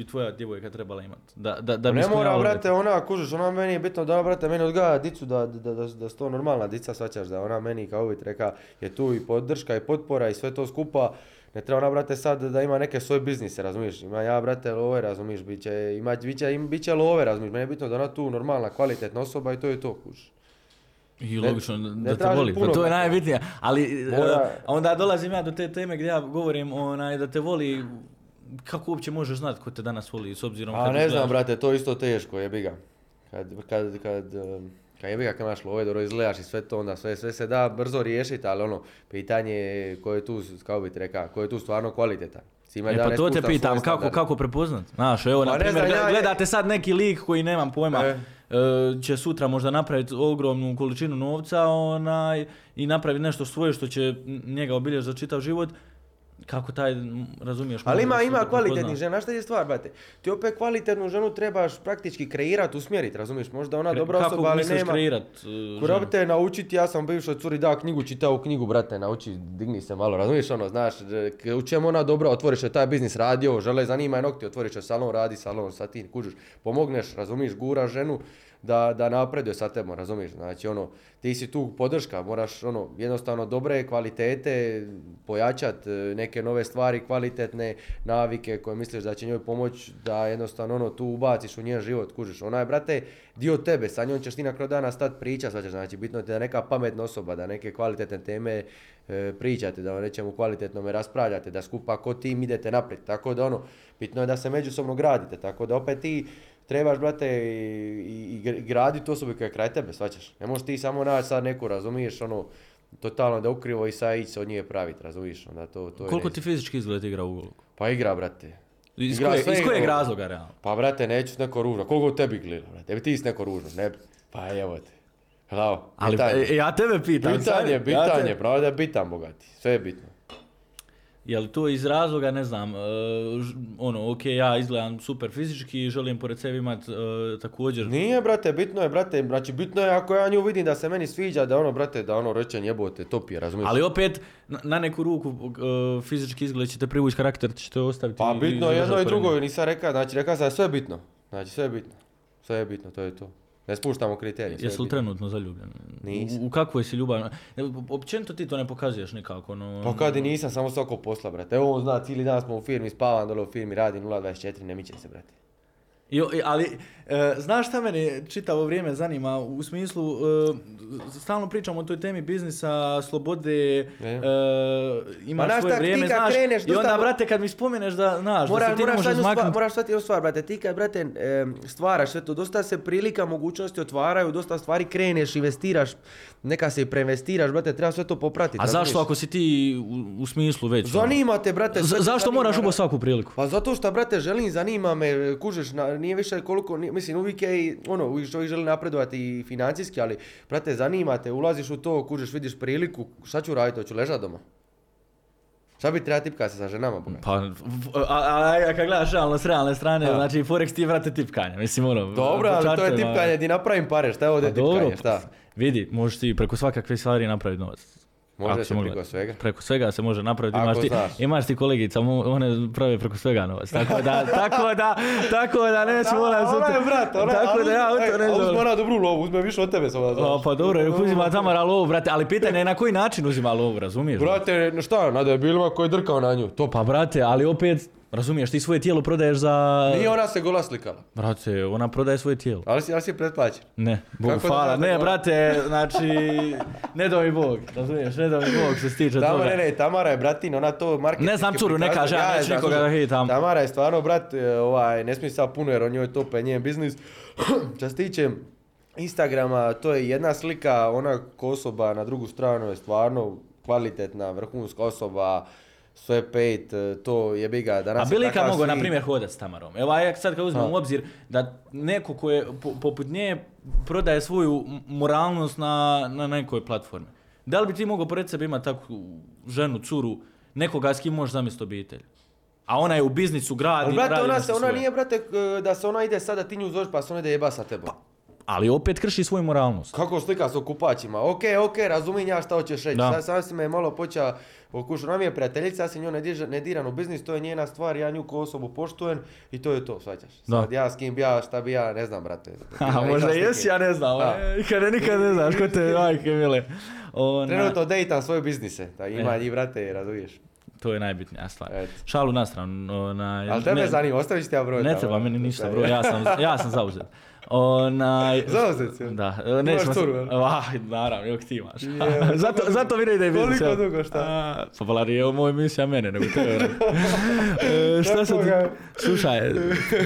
bi tvoja djevojka trebala imati? Da, da, da bi ne mora, brate, ona, kužiš, ona meni je bitno da ona, brate, meni odgaja dicu, da, da, da, da su to normalna dica, svaćaš, da ona meni, kao uvijek reka, je tu i podrška i potpora i sve to skupa. Ne treba ona, brate, sad da ima neke svoje biznise, razumiješ? Ima ja, brate, love, razumiješ, bit će, ima, bit će, im, bit će love, razumiješ? Meni je bitno da ona tu normalna, kvalitetna osoba i to je to, kužiš. I Ne- logično da ne te tražim voli, pa puno, to je najbitnije. Ali Mora- e, onda dolazim ja do te teme gdje ja govorim onaj, da te voli, kako uopće možeš znati ko te danas voli s obzirom A kad ne znam, brate, to je isto teško, jebi ga. Kad, kad, kad, kad jebi ga, kad imaš love, dobro izgledaš i sve to, onda sve, sve se da brzo riješiti, ali ono, pitanje je ko je tu, kao bi ti rekao, ko je tu stvarno kvalitetan. Svima E, da pa to te pitam, kako, standard. kako prepoznat? Znaš, evo, Pa na primjer, ja- gledate sad neki lik koji nemam pojma, E. e, će sutra možda napraviti ogromnu količinu novca onaj, i napraviti nešto svoje što će njega obilježiti za čitav život. Kako taj, razumiješ? Ali ima, ima kvalitetnih žena, znaš šta je stvar, brate? Ti opet kvalitetnu ženu trebaš praktički kreirati, usmjeriti, razumiješ? Možda ona dobra Kako osoba, ali nema... kreirat? e, ženu? Kurabite naučiti, ja sam bivšoj curi dao knjigu, čitao knjigu, brate, nauči, digni se malo, razumiješ ono, znaš, k- u čemu ona dobra, otvoriš joj taj biznis, radio, žele, zanima je nokti, otvoriš joj salon, radi salon, sad ti kužiš, pomogneš, razumiješ, gura ženu, da, da napreduje sa tebom, razumiješ? Znači, ono, ti si tu podrška, moraš, ono, jednostavno dobre kvalitete, pojačat e, neke nove stvari, kvalitetne navike koje misliš da će njoj pomoći da jednostavno, ono, tu ubaciš u njen život, kužiš. Ona je, brate, dio tebe, sa njom ćeš ti na kraju dana stat priča, svađaš, znači, bitno ti da neka pametna osoba, da neke kvalitetne teme e, pričate, da o nečemu kvalitetnome raspravljate, da skupa ko tim idete naprijed, tako da, ono, bitno je da se međusobno gradite, tako da opet ti trebaš, brate, i, i, i graditi osobu koja je kraj tebe, svaćaš. Ne možeš ti samo naći sad neku, razumiješ, ono, totalno da ukrivo i sad ići se od nje praviti, razumiješ, onda to, to je Koliko ne- ti fizički izgleda igra u golu? Pa igra, brate. Iz, Igra koje, sve iz kojeg razloga, realno? Pa, brate, neću neko ružno. Koliko tebi gleda, brate? Ebi ti s neko ružno, ne. Pa, evo te. Hello, Ali pitanje. e, ja tebe pitam. sad, Pitanje, ja pitanje, te- pravo da je bitan bogati. Sve je bitno. Je li to iz razloga, ne znam, e, ono, ok, ja izgledam super fizički i želim pored sebe imat e, također... Nije, brate, bitno je, brate, znači bitno je ako ja nju vidim da se meni sviđa, da ono, brate, da ono reče jebote, top je, razumiješ? Ali opet, na, na neku ruku, e, fizički izgled ćete privući karakter, ćete ostaviti... Pa bitno je jedno i drugo, nisam rekao, znači rekao sam da je sve bitno. Znači sve je bitno. Sve je bitno, to je to. Ne spuštamo kriterije. Jesi li trenutno zaljubljen? Nisam. U, u kakvoj si ljubav? Općenito ti to ne pokazuješ nikako, no... Pa kad i nisam, samo svako posla, brate. Evo on zna, cijeli dan smo u firmi, spavam dole u firmi, radi 0.24, ne miče se, brate. Jo, ali, e, znaš šta mene čitavo vrijeme zanima? U smislu, e, stalno pričamo o toj temi biznisa, slobode, e, imaš znaš svoje vrijeme, kad znaš, kreneš, i onda, brate, kad mi spomeneš da, znaš, da se ti ne moraš, jednu stvar, maknuti. moraš shvatiti stvar, brate. Ti kad, brate, stvaraš sve to, dosta se prilika, mogućnosti otvaraju, dosta stvari kreneš, investiraš, neka se i preinvestiraš, brate, treba sve to popratiti. A zašto ako si ti u, u smislu već? ono, Zanima te, brate. te zašto moraš ubiti svaku priliku? Pa zato što, brate, želim, zanima me, kužeš, na, nije više koliko, nije- mislim, uvijek je i, ono, uvijek čovjek želi napredovati i financijski, ali, brate, zanima te, ulaziš u to, kužeš, vidiš priliku, šta ću raditi, hoću ležati doma. Šta bi treba tipkati se sa ženama, boga? Pa, a, a, a kad gledaš realno s realne strane, Ha. znači Forex ti je, brate, tipkanje, mislim, ono... Dobro, ali to je tipkanje di napravim pare, šta je ovdje Pa dobro, tipkanje, šta? vidi, možeš ti preko svakakve stvari napraviti novac. Može se preko svega. Preko svega se može napraviti. Ako Imaš ti, znaš. imaš ti kolegica, one prave preko svega novac. Tako da, tako da, tako da neću moram ona je brat, ona, Tako da ja u to ne Uzme znam. ona dobru lovu, uzme više od tebe samo znaš. pa dobro, nek uzima Tamara lovu, brate, ali pitanje je na koji način uzima lovu, razumiješ? Brate, šta, na debilima koji je drkao na nju, to Pa brate, ali opet, razumiješ, ti svoje tijelo prodaješ za... Nije ona se gola slikala, Brate, ona prodaje svoje tijelo. ali si, ali si je pretplaćen. Ne, Bogu Kako hvala. Ne, brate, znači, ne do mi Bog, razumiješ, ne do mi Bog se tiče Tamo, toga. ne, ne, Tamara je bratin, ona to marketinški Ne znam curu, ne kaže, ja je neću nikoga da hitam. Tamara je stvarno, brat, e, ovaj, ne smije sad puno jer on njoj to pe njen biznis. Što se tiče Instagrama, to je jedna slika, ona osoba na drugu stranu je stvarno kvalitetna, vrhunska osoba, sve pet, e, to je biga. A Danas bi li je ka takav mogao, na primjer, hodat s Tamarom? Evo, a ja sad kad uzmem u obzir da neko ko je po- poput nje prodaje svoju moralnost na, na nekoj platformi. Da li bi ti mogao pored sebe imati takvu ženu, curu, nekoga s kim možeš zamisliti obitelj? A ona je u biznisu, gradi, Ali, brate, ona, se, ona svoje. nije, brate, da se ona ide sada ti nju zoveš pa se ona ide jeba sa tebom. Ali opet krši svoju moralnost. Kako slika s okupačima? Ok, ok, razumijem ja šta hoćeš reći. Da. Sad, sad si me malo počeo okušati. Ona mi je prijateljica, ja se nju ne, diram u biznis, to je njena stvar, ja nju kao osobu poštujem i to je to, svađaš. Da. Sad ja s kim bi ja, šta bi ja, ne znam, brate. A, možda jesi, ja ne znam. Da. e, Kada nikad ne znaš ko te majke mile. Ona, Trenutno dejtam svoje biznise, da ima E. i brate, razumiješ. to je najbitnija stvar. Šalu na stranu. Onaj, Ali tebe ne- zanima, ostaviš ti ja broj. Ne treba meni ništa, Da, bro, ja sam, ja sam zauzet. Onaj... Si? Da, e, nećemo se... curu? Ah, naravno, jok ti imaš. Je, zato, koliko zato vidi da je Koliko biznis, jel? dugo, šta? A, Pa Valari, je ovo moj misija mene, nego brate. E, šta sad... ga- Slušaj,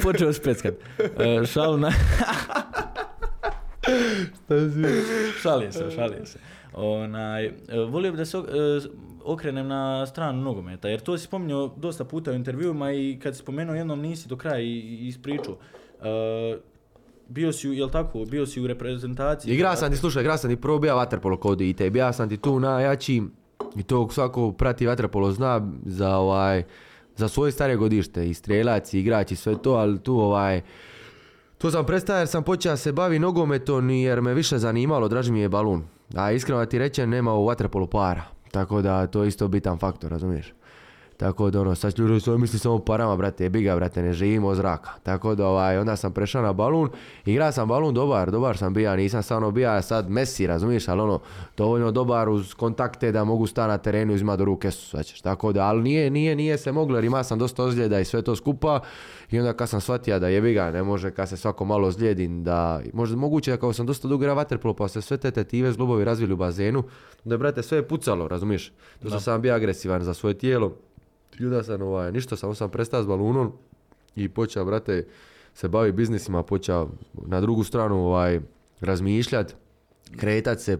počeo speckat. E, šalu na... šalim se, šalim se. Onaj, e, volio bi da se e, okrenem na stranu nogometa, jer to si spominjao dosta puta u intervjuima i kad si spomenuo jednom nisi do kraja i, ispričao. Bio si, jel tako, bio si u reprezentaciji. Igra sam ti, slušaj, igra sam ti prvo bija vaterpolo kod i tebi, ja sam ti tu najjači i to svako prati vaterpolo zna za ovaj, za svoje stare godište i strelac i igrač i sve to, ali tu ovaj, tu sam prestao jer sam počeo se bavi nogometom jer me više zanimalo, draži mi je balun. A iskreno ti rečem, nema u vaterpolu para, tako da to je isto bitan faktor, razumiješ? Tako da ono, sad ljudi su misli samo parama, brate, jebi ga, brate, ne živimo od zraka. Tako da ovaj, onda sam prešao na balun, igrao sam balun dobar, dobar sam bija, nisam stvarno bija sad Messi, razumiješ, ali ono, dovoljno dobar uz kontakte da mogu stati na terenu i uzima do ruke su, svaćaš. Tako da, ali nije, nije, nije se moglo jer ima sam dosta ozljeda i sve to skupa i onda kad sam shvatio da jebi ga, ne može kad se svako malo ozlijedim da, možda moguće da kao sam dosta dugo igrao vaterpolo pa se sve te tetive zglobovi razvili u bazenu, da brate sve je pucalo, razumiješ, dosta sam bio agresivan za svoje tijelo, i onda sam ovaj, ništa, samo sam prestao s balunom i počeo, brate, se bavi biznisima, počeo na drugu stranu ovaj, razmišljat, kretat se,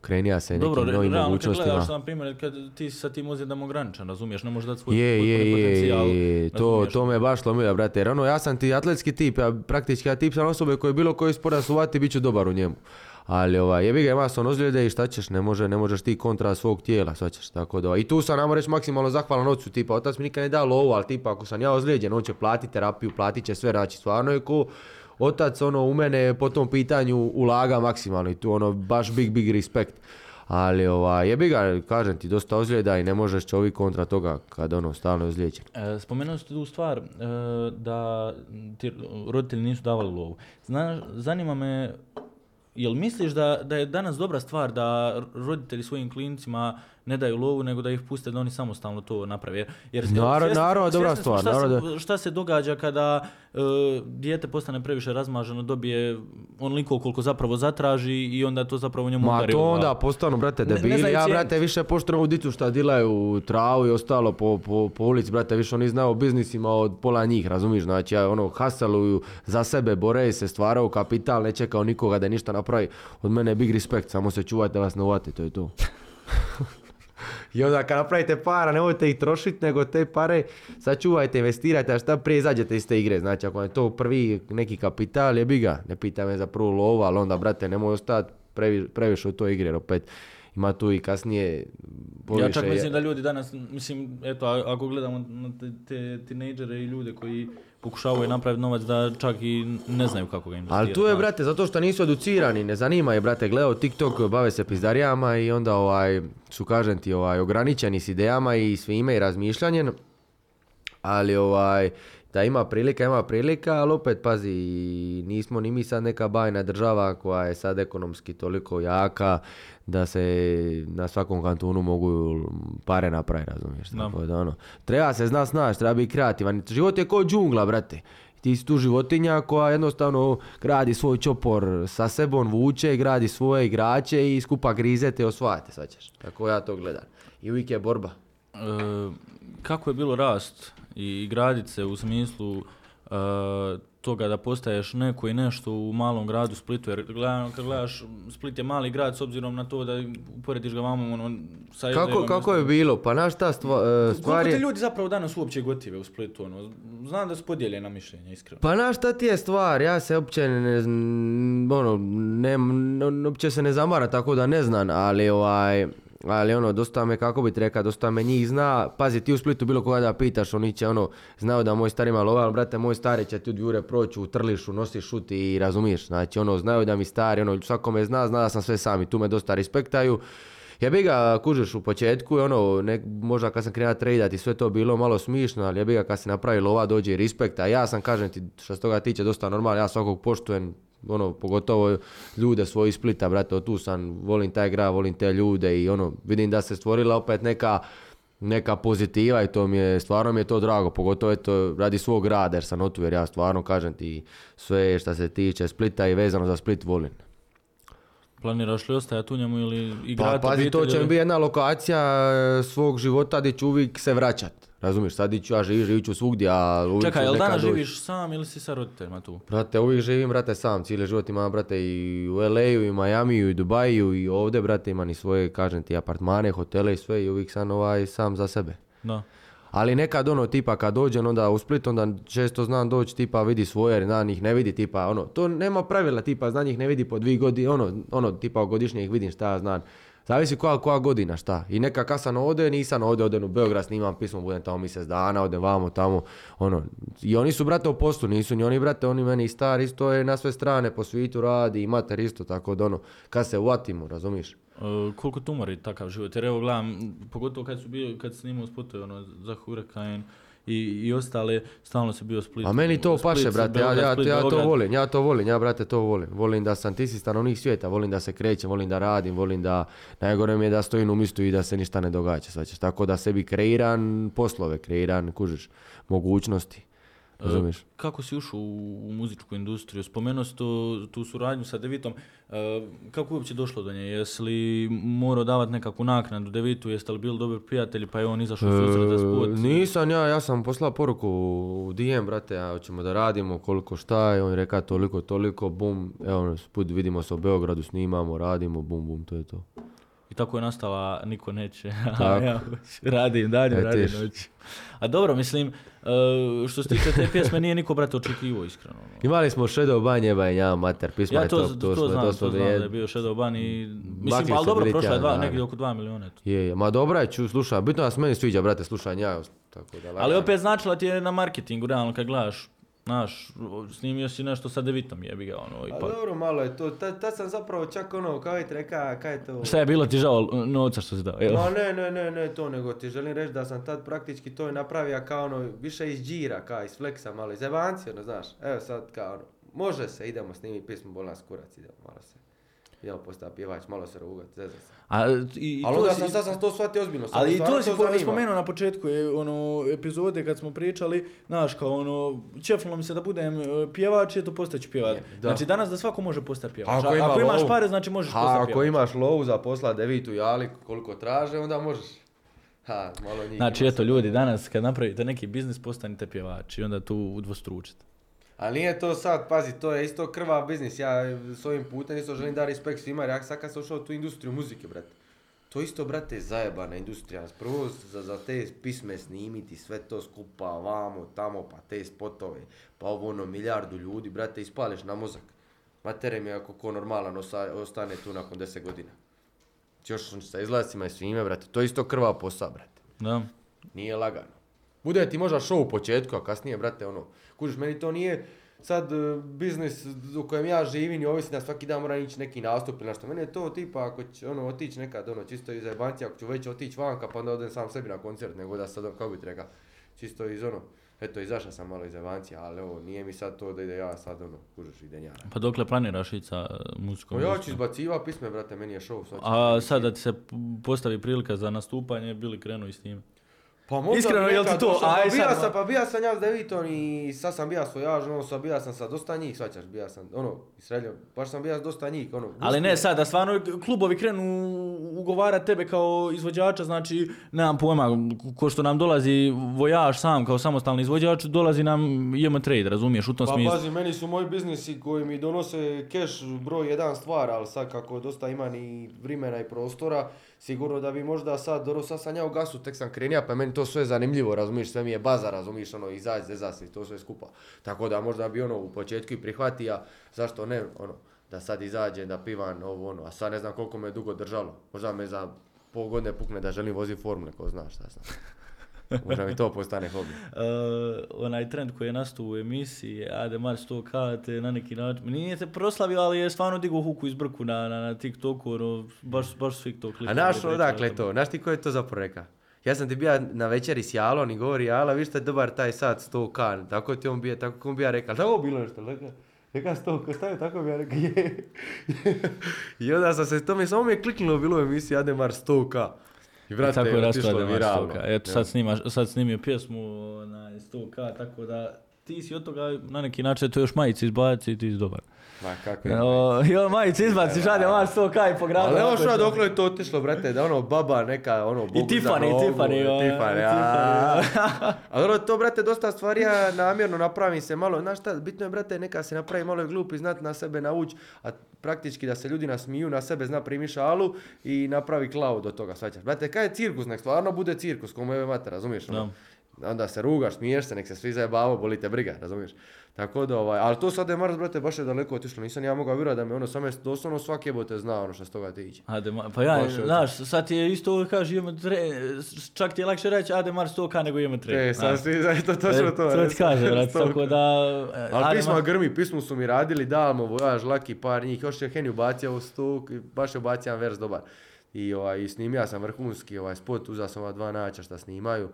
krenija se nekim Dobro, novim realno kad mogućnostima. gledaš na primjer, kad ti sa tim ozljedama ograničen, razumiješ, ne možeš dati svoj Je, je, potpuni je, potencijal. je, to, razumiješ? to me baš lomilo, brate, jer ono, ja sam ti atletski tip, ja praktički ja tip sam osobe koji bilo koji sport da se uvati, bit ću dobar u njemu. Ali ovaj, jebi ga, ima sam ozljede i šta ćeš, ne, može, ne možeš ti kontra svog tijela, shvaćaš, tako da, i tu sam, namo reći, maksimalno zahvalan ocu, tipa, otac mi nikad ne dao lovu, ali tipa, ako sam ja ozlijeđen, on će platiti terapiju, platit će sve, znači, stvarno je ko, otac, ono, u mene po tom pitanju ulaga maksimalno i tu, ono, baš big, big respekt. Ali ovaj, jebi ga, kažem ti, dosta ozljeda i ne možeš čovjek kontra toga kad ono stalno je ozlijeđen. E, spomenuo ste tu stvar e, da ti roditelji nisu davali lovu. Znaš, zanima me, jel misliš da, da je danas dobra stvar da roditelji svojim klincima ne daju lovu, nego da ih puste da oni samostalno to naprave? Jer, jer Naravno, svjesni- naravno, dobra stvar, Šta, naravno se, šta se događa kada e, dijete postane previše razmaženo, dobije onoliko koliko zapravo zatraži i onda to zapravo njemu Ma udari u to onda postanu, brate, Ne- ne debili. znaju ja, brate, više poštujem ovu dicu šta dilaju travu i ostalo po, po, po ulici, brate, više oni znaju o biznisima od pola njih, razumiješ? Znači, ja, ono, hasaluju za sebe, bore se, stvaraju kapital, ne čekao nikoga da ništa napravi. Od mene je big respekt, samo se čuvajte da vas ne uvate, to je to. I onda kad napravite para, nemojte ih trošiti, nego te pare sačuvajte, investirajte, a šta prije izađete iz te igre. Znači, ako je to prvi neki kapital, je ga. Ne pita me za prvu lovu, ali onda, brate, nemoj ostati previ- previše u toj igri, jer opet ima tu i kasnije Ja poviše- čak mislim da ljudi danas, mislim, eto, ako gledamo na te, te tinejdžere i ljude koji pokušavaju napraviti novac da čak i ne znaju kako ga investirati. Ali tu je, brate, zato što nisu educirani, ne zanima je, brate, gledao TikTok, bave se pizdarijama i onda ovaj, su, kažem ti, ovaj, ograničeni s idejama i svime i razmišljanjem. Ali ovaj, da ima prilika, ima prilika, ali opet pazi, nismo ni mi sad neka bajna država koja je sad ekonomski toliko jaka da se na svakom kantunu mogu pare napraviti, razumiješ? Da. Tako da ono, treba se zna snaći, treba biti kreativan. Život je kao džungla, brate. Ti si tu životinja koja jednostavno gradi svoj čopor sa sebom, vuče, gradi svoje igrače i skupa grizete i osvajate, svaćaš. Tako ja to gledam. I uvijek je borba. E, kako je bilo rast i gradit se u smislu e, toga da postaješ neko i nešto u malom gradu Splitu, jer gledam, kad gledaš, Split je mali grad s obzirom na to da uporediš ga vamo ono, sa Kako, jednom kako je bilo? Pa znaš šta stva, e, stvar Koliko ti je... ljudi zapravo danas uopće gotive u Splitu? Ono? Znam da su podijeljena mišljenja, iskreno. Pa znaš šta ti je stvar, ja se uopće ne, ono, ne, uopće se ne zamara tako da ne znam, ali ovaj, ali ono, dosta me, kako bi rekao, dosta me njih zna, pazi ti u Splitu bilo koga da pitaš, oni će ono, znaju da moj stari ima lova, ali brate, moj stari će ti od jure proći u trlišu, nosi šut i razumiješ, znači ono, znaju da mi stari, ono, svako me zna, zna da sam sve sam i tu me dosta respektaju. Jebi ga, kužiš u početku, ono, nek, možda kad sam krenuo tradat i sve to bilo malo smišno, ali jebi ga kad se napravi lova dođe i respekt, a ja sam, kažem ti, što se toga tiče, dosta normalno, ja svakog poštujem, ono, pogotovo ljude svoji iz Splita, brate, tu sam, volim taj grad, volim te ljude i ono, vidim da se stvorila opet neka, neka pozitiva i to mi je, stvarno mi je to drago, pogotovo eto, radi svog rada jer sam otu, jer ja stvarno, kažem ti, sve što se tiče Splita i vezano za Split volim. Planiraš li ostajati u njemu ili Pa igrati pazi, to će mi biti jedna lokacija e, svog života gdje ću uvijek se vraćat. Razumiješ, sad di ću ja živit, živit ću svugdje, a uvijek Čekaj, jel danas živiš sam ili si sa roditeljima tu? Brate, uvijek živim, brate, sam. Cijeli život imam, brate, i u LA-u, i Miami-u, i Dubaju, i ovdje, brate, imam i svoje, kažem ti, apartmane, hotele i sve, i uvijek sam ovaj sam za sebe. Da. Ali nekad ono tipa kad dođem onda u Split onda često znam doći tipa vidi svoje jer zna njih ne vidi tipa ono to nema pravila tipa zna njih ne vidi po dvije godine ono ono tipa godišnje ih vidim šta ja znam Zavisi koja, koja godina, šta. I neka kad sam ovdje, nisam ovdje, odem u Beograd, snimam pismo, budem tamo mjesec dana, odem vamo, tamo, ono. I oni su, brate, u poslu, nisu ni oni, brate, oni meni stari, isto je na sve strane, po svijetu radi, i mater isto, tako da ono, kad se uvatimo, razumiješ? E, koliko tumori takav život? Jer evo gledam, pogotovo kad su bio, kad snimao spotove ono, za Hurricane i, i ostale, stalno se bio Split. A meni to Split, paše, brate, ja, Beograd, ja, Split, ja to volim, ja to volim, ja, brate, to volim. Volim da sam, ti si stanovnik svijeta, volim da se krećem, volim da radim, volim da, najgore mi je da stojim u mistu i da se ništa ne događa, svaćaš. Tako da sebi kreiran poslove, kreiran, kužiš, mogućnosti, razumiješ? Kako si ušao u, u muzičku industriju? Spomenuo si to, tu suradnju sa Devitom. E, kako je uopće došlo do nje? Jesi li morao davati nekakvu naknadu Devitu? Jeste li bili dobri prijatelji pa je on izašao u susret za? E, nisam ja, ja sam poslao poruku u DM, brate, a hoćemo da radimo, koliko šta je, on je rekao toliko, toliko, bum, evo, put vidimo se u Beogradu, snimamo, radimo, bum, bum, to je to. I tako je nastala Niko neće. Tako. ja radim dalje, E, radim tiš. noć. A dobro, mislim, e, što se tiče te pjesme, nije niko, brate, očekivao, iskreno. ono. Imali smo Shadow Ban, jebaj, ja, mater, pisma Ja je to, top, to, smo- znam, to, smo znam da je bio Shadow Ban i... Mislim, ali dobro, prošla je dva, negdje oko 2 milijuna. eto. Je, je, ma dobra je, ču, slušaj, bitno da se meni sviđa, brate, slušaj, ja, tako da Ali opet značila ti je na marketingu, realno, kad gledaš, znaš, snimio si nešto sa Devitom, jebi ga, ono, A ipak. dobro, malo je to, tad, tad sam zapravo čak ono, kao je ti reka, kaj je to... Šta je bilo ti žao novca što si dao, jel? Ma ne, ne, ne, ne, to nego ti želim reći da sam tad praktički to napravio kao ono, više iz džira, kao iz fleksa, malo iz evancije, ono, znaš. Evo sad kao ono, može se, idemo snimiti pismo, bol nas kurac, idemo malo se. Idemo postati pjevač, malo se rugat, zezat se. A, i, Ali onda si- sam, sad sam to shvatio ozbiljno, sad me Ali i to si po- spomenuo na početku je, ono, epizode kad smo pričali, znaš, kao ono, čefnulo mi se da budem e, pjevač, je to postaću pjevač. Da. Znači danas da svako može postati pjevač. Ako ima ako imaš lovu. pare, znači možeš postati ako pjevač. imaš lovu za posla devitu i ali koliko traže, onda možeš. Ha, malo njih Znači, eto, ljudi, danas kad napravite neki biznis, postanite pjevači i onda tu udvostručite. Ali nije to sad, pazi, to je isto krva biznis. Ja s ovim putem isto želim da respekt svima, jer ja sad kad sam ušao u tu industriju muzike, brate. To isto, brate, zajebana industrija. Prvo za, za te pisme snimiti, sve to skupa, vamo, tamo, pa te spotove, pa ovo ono, milijardu ljudi, brate, ispališ na mozak. Matere mi ako ko normalan osa- ostane tu nakon 10 godina. Još sa izlazicima i svime, brate, to je isto krva posao, brate. Da. Nije lagano. Bude ti možda show u početku, a kasnije, brate, ono, kužiš, meni to nije sad e, biznis u kojem ja živim i ovisi da svaki dan moram ići neki nastup ili nešto. Meni je to tipa ako će ono otići nekad, ono, čisto iz zajebancija, ako ću već otići vanka pa onda odem sam sebi na koncert, nego da sad, kako bi ti rekao, čisto iz ono, eto, izašao sam malo iz zajebancija, ali ovo, nije mi sad to da ide ja sad, ono, kužiš, ide njara. Pa dokle planiraš ići sa muzikom? Pa ja ću izbaciva pisme, brate, meni je show. sad A sad da ti se postavi prilika za nastupanje, bili krenu i s tim. Pa možda Iskreno, jel ti to? Aj, pa bija sam, pa bija sam ja s Devitom i sad sam bija svojaž, ono, sad bija sam sa dosta njih, svaćaš, bija sam, ono, i srednjo, baš sam bija s dosta njih, ono. Ali ne sad, da stvarno klubovi krenu ugovarati tebe kao izvođača, znači, nemam pojma, ko što nam dolazi vojaž sam kao samostalni izvođač, dolazi nam JM Trade, razumiješ, u tom Pa smislu. pazi, meni su moji biznisi koji mi donose keš broj jedan stvar, ali sad kako dosta ima ni vremena i prostora, sigurno da bi možda sad, dobro sad sam ja u gasu, tek sam krenija, pa meni to sve zanimljivo, razumiješ, sve mi je baza, razumiješ, ono, izaći, zezat se to sve skupa. Tako da možda bi ono u početku i prihvatija, zašto ne, ono, da sad izađem, da pivam ovo ono, a sad ne znam koliko me je dugo držalo. Možda me za pol godine pukne da želim voziti formule, ko zna šta znam. Možda mi to postane hobi. Uh, onaj trend koji je nastao u emisiji, Ademar 100k, te na neki način, nije se proslavio, ali je stvarno digao huku iz brku na, na, na TikToku, ono, baš, baš svi to A klipove naš odakle to? Znaš ti ko je to zapravo reka? Ja sam ti bija na večeri s Jalom i govori Jala, vi ste dobar taj sat 100k, tako ti on bija, tako on bija rekao, tako bilo nešto, reka, reka 100k, stavio tako bi ja rekao, je. I onda sam se, to mi samo mi je kliknulo bilo u emisiji Ademar 100k. I brate, tako je viralno. 100k. Eto, sad, snimaš, sad snimio pjesmu na 100k, tako da ti si od toga na neki način to još majice izbaci i ti si dobar. Ma kako je. O, jo, majice izbaciš Ademar 100k i po gradu. Ali evo što dokle je to otišlo, brate, da ono baba neka, ono, Bogu za Tiffany, nogu, Tiffany, ono, Tiffany, Tiffany, a. Ali ono, to, brate, dosta stvari ja namjerno napravim se malo, znaš šta, bitno je, brate, neka se napravi malo glup i znat na sebe nauč, a praktički da se ljudi nasmiju, na sebe zna primi šalu i napravi cloud od toga, svaćaš. Brate, kaj je cirkus, nek stvarno bude cirkus, komu je mate, razumiješ? Ono? Da. Onda se rugaš, smiješ se, nek se svi zajebavaju, boli te briga, razumiješ? Tako da, ovaj, ali to sad je Mars, brate, baš je daleko otišlo, nisam ja mogao vjerovati da me ono, sam je doslovno svaki jebote zna ono što s toga tiče. Ade, pa ja, znaš, sad ti je isto, kaže, imamo tre, čak ti je lakše reći, ade Mars 100k nego imamo tre. E, sad svi, to točno E, to. To ti kaže, brate, tako da... e, Ali Mars- grmi, pismu su mi radili, Dalmo, Vojaž, Laki, par njih, još je Henny ubacio u stuk, i baš je jedan vers dobar. I, ovaj, i snimio sam vrhunski ovaj spot, uzao sam ova dva nača šta snimaju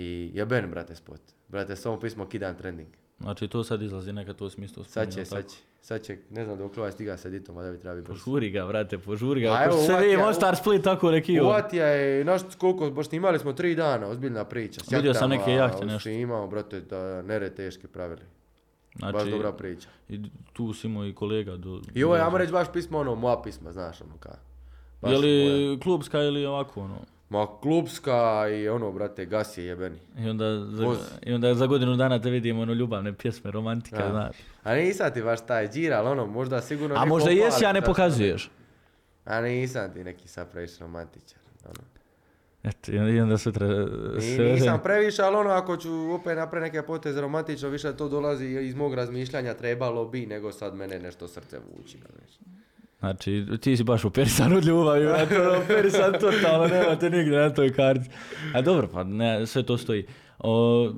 i jeben, brate, spot. Brate, samo pismo kidan trending. Znači, to sad izlazi neka to smislu. Sad će, sad će, sad će, ne znam dok ovaj stiga sa editom, a da bi treba biti brzo. Požuri ga, brate, požuri ga. A Ako se vidi Mostar Split tako rekio. Uvatija je, znaš koliko, baš snimali smo tri dana, ozbiljna priča. s Vidio sam neke jahte, nešto. Snimao, brate, da nere teške pravili. Znači, Baš dobra priča. i tu si imao i kolega do... I ovo je, ajmo reći, baš pismo, ono, moja pisma, znaš, ono, ka. baš Je li klubska ili ovako, ono? Ma klubska i ono, brate, gas je jebeni. I onda, za, Voz. I onda za godinu dana te vidimo ono ljubavne pjesme, romantika, A. znaš. A nisam ti baš taj džir, ali ono, možda sigurno... A možda opali, jesi, a ne pokazuješ. A nisam ti neki sad previše romantičar. Ono. Eto, i onda sutra... I nisam previše, ali ono, ako ću opet napraviti neke poteze romantično, više to dolazi iz mog razmišljanja, trebalo bi, nego sad mene nešto srce vuči. znaš. Znači, ti si baš operisan od ljubavi, brate, ono, operisan totalno, nemate nigdje na toj karti. A dobro, pa ne, sve to stoji. O,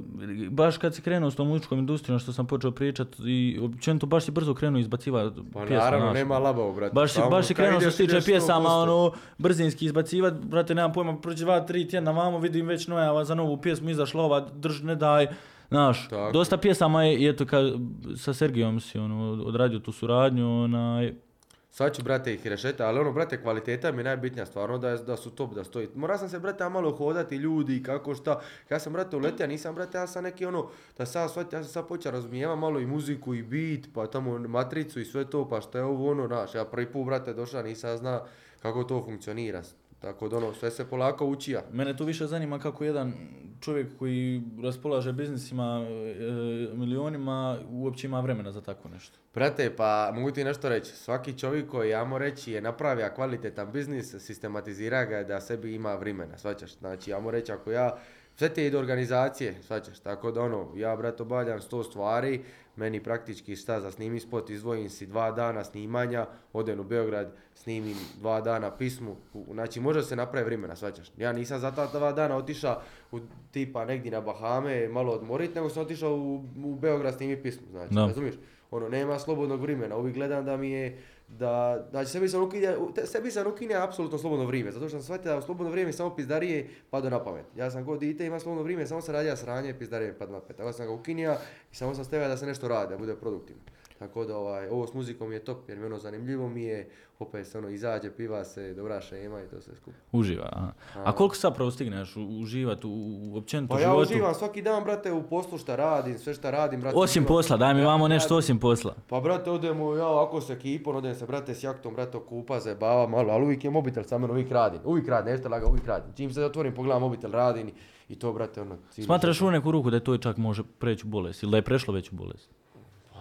baš kad si krenuo s tom muzičkom industrijom, što sam počeo pričat, i općenito baš si brzo krenuo izbacivat Pa pjesme, naravno, znaš. nema labavo, brate. Baš si, Samo baš si krenuo što se tiče pjesama, 100%. ono, brzinski izbacivat, brate, nemam pojma, proći dva, tri tjedna vamo, vidim već nojava za novu pjesmu, izašla ova, drž, ne daj, znaš, Tako. dosta pjesama je, i eto, kad, sa Sergijom si, ono, odradio tu suradnju, onaj, Sad ću, brate, ih rešeta, ali ono, brate, kvaliteta mi je najbitnija, stvarno, da, da su top, da stoji. Morao sam se, brate, malo hodati, ljudi, kako šta. Ja sam, brate, uletio, nisam, brate, ja sam neki, ono, da sad shvatio, ja sam sad počeo razumijevam malo i muziku i beat, pa tamo matricu i sve to, pa šta je ovo, ono, znaš, ja prvi put, brate, došao, nisam zna kako to funkcionira. Tako da, ono, sve se polako učija. Mene tu više zanima kako jedan čovjek koji raspolaže biznisima, e, milionima, uopće ima vremena za tako nešto. Brate, pa mogu ti nešto reći. Svaki čovjek koji, jamo reći, je napravio kvalitetan biznis, sistematizira ga da sebi ima vremena, svaćaš. Znači, jamo reći, ako ja, sve te ide organizacije, svaćaš. Tako da ono, ja, brat, obavljam sto stvari, meni praktički šta za snimi spot, izdvojim si dva dana snimanja, odem u Beograd, snimim dva dana pismu, znači može se napraviti vremena, svaćaš. Ja nisam za ta dva dana otišao u tipa negdje na Bahame, malo odmorit, nego sam otišao u, u Beograd snimiti pismu, znači, Da. razumiješ? Ono, nema slobodnog vremena, uvijek gledam da mi je, da, znači sebi sam ukinja, sebi sam ukinja apsolutno slobodno vrijeme, zato što sam shvatio da u slobodno vrijeme samo pizdarije pada na pamet. Ja sam god dite, ima slobodno vrijeme, samo se radija sranje, pizdarije pada na pamet. Tako sam ga ukinija i samo sam stavio da se nešto radi, da bude produktivno. Tako da ovaj, ovo s muzikom je top, jer mi ono zanimljivo mi je, opet se ono izađe, piva se, dobra šema i to sve skupa. Uživa, aha. A koliko zapravo stigneš u- uživat u, u općenito Pa ja životu? uživam svaki dan, brate, u poslu šta radim, sve šta radim, brate. Osim uživam. posla, daj mi Ja- vamo nešto osim posla. Pa brate, odemo ja ovako s ekipom, odem se brate s jaktom, brate kupa, zajebava malo, ali uvijek je mobitel sa mnom, uvijek radim, uvijek radim, nešto laga, uvijek radim. Čim se otvorim, pogledam mobitel, radim i, to brate ono... Smatraš u neku ruku da je to čak može preći bolest ili da je prešlo već u bolest?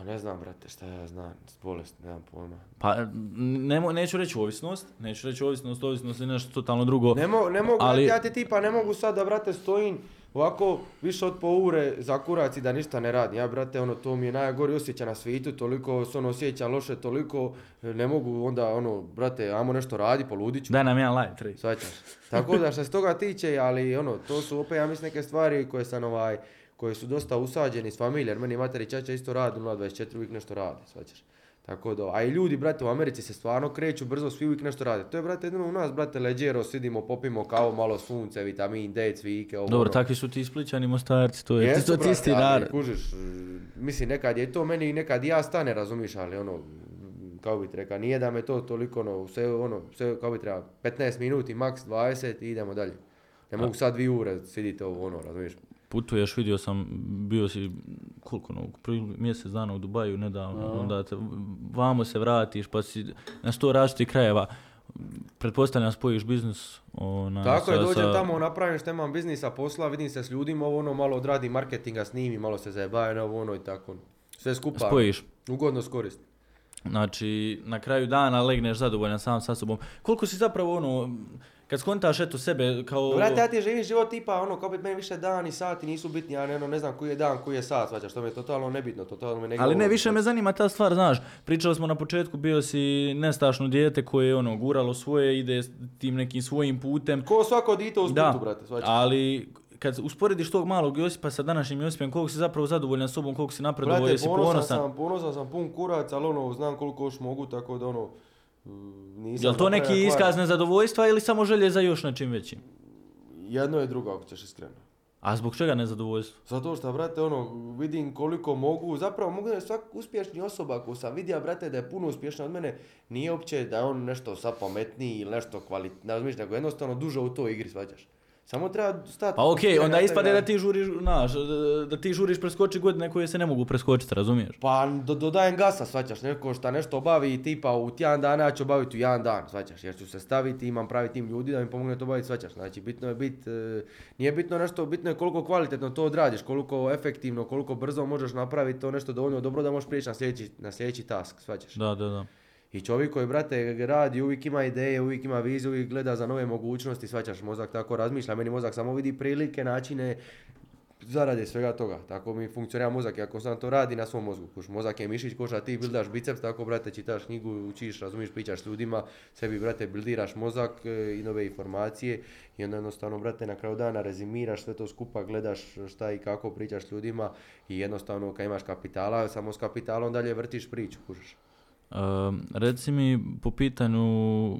Pa ne znam brate, šta ja znam, bolest, nemam pojma. Pa nemo, neću reći ovisnost, neću reći ovisnost, ovisnost je nešto totalno drugo. Ne, mo, ne mogu, Ali- ja ti tipa ne mogu sad da brate stojim ovako više od po ure za kurac i da ništa ne radim. Ja brate, ono, to mi je najgori osjećaj na svijetu, toliko se ono osjećam loše, toliko e, ne mogu onda ono, brate, ajmo nešto radi, poludit ću. Daj nam jedan light, rej. Svaćaš. Tako da što se toga tiče, ali ono, to su opet ja mislim neke stvari koje sam ovaj, koje su dosta usađeni s familije, jer meni materi čača isto radi, 024 uvijek nešto radi, svaćaš. Tako da, a i ljudi, brate, u Americi se stvarno kreću brzo, svi uvijek nešto rade. To je, brate, jedino u nas, brate, leđero, sidimo, popimo kavu, malo sunce, vitamin D, cvike, ovo, Dobro, ono. takvi su ti spličani mostarci, to je Jesu, to, brate, isti ali. Kužiš, mislim, nekad je to meni, nekad i ja stane, razumiš, ali ono, kao bi ti rekao, nije da me to toliko, ono, sve, ono, sve, kao bi treba, 15 minuti, maks 20 i idemo dalje. Ne mogu sad dvije ure sidite ovo, ono, razumiješ? Putuješ, vidio sam, bio si, koliko, no, mjesec dana u Dubaju nedavno, onda te, vamo se vratiš, pa si na sto različitih krajeva, pretpostavljam spojiš biznis, ona, Tako je, sa- dođem sa- tamo, napravim što imam biznisa, posla, vidim se s ljudima, ovo ono, malo odradim marketinga, snimim, malo se zajebaju na ovo ono i tako. Sve skupa, Spojiš. ugodno skoristim. Znači, na kraju dana legneš zadovoljan sam sa sobom. Koliko si zapravo ono, kad skontaš eto sebe kao... Brate, ja ti živim život tipa, ono, kao bi meni više dan i sati nisu bitni, ja ne, ono, ne znam koji je dan, koji je sat, svađaš, to mi je totalno nebitno, totalno me ne Ali ne, više me zanima ta stvar, znaš, pričali smo na početku, bio si nestašno dijete koje je ono, guralo svoje, ide tim nekim svojim putem. Ko svako dite u Splitu, Da, brate, svađaš. ali kad usporediš tog malog Josipa sa današnjim Josipom, koliko si zapravo zadovoljan sobom, koliko si napredovao, Brate, jesi ponosan, ponosan. sam, ponosan sam pun kurac, ali ono, znam koliko još mogu, tako da ono, nisam... Jel to neki iskaz nezadovoljstva ili samo želje za još nečim većim? Jedno je drugo, ako ćeš iskreno. A zbog čega nezadovoljstvo? Zato što, brate, ono, vidim koliko mogu, zapravo mogu da je svak uspješni osoba koju sam vidio, brate, da je puno uspješnija od mene, nije uopće da je on nešto sad pametniji ili nešto kvalitetno, razumiješ, nego jednostavno duže u toj igri, svađaš. Samo treba stati. Pa okej, fokusirati onda ispade da ti žuriš, znaš, da ti žuriš preskoči godine koje se ne mogu preskočiti, razumiješ? Pa do, dodajem gasa, svaćaš, neko šta nešto obavi tipa u tjedan dana, ja ću obaviti u jedan dan, svaćaš, jer ću se staviti, imam pravi tim ljudi da mi pomogne to obaviti, svaćaš. Znači, bitno je bit, e, nije bitno nešto, bitno je koliko kvalitetno to odradiš, koliko efektivno, koliko brzo možeš napraviti to nešto dovoljno dobro da možeš prijeći na sljedeći, na sljedeći task, svaćaš. Da, da, da. I čovjek koji, brate, radi, uvijek ima ideje, uvijek ima viziju, uvijek gleda za nove mogućnosti, svaćaš, mozak tako razmišlja, meni mozak samo vidi prilike, načine, zarade svega toga. Tako mi funkcionira mozak, ako sam to radi na svom mozgu. Kuš, mozak je mišić, ko šta ti bildaš biceps, tako, brate, čitaš knjigu, učiš, razumiješ, pričaš s ljudima, sebi, brate, bildiraš mozak e, i nove informacije i onda jednostavno, brate, na kraju dana rezimiraš sve to skupa, gledaš šta i kako pričaš s ljudima i jednostavno, kad imaš kapitala, samo s kapitalom dalje vrtiš priču, kužiš. Ehm, reci mi po pitanju,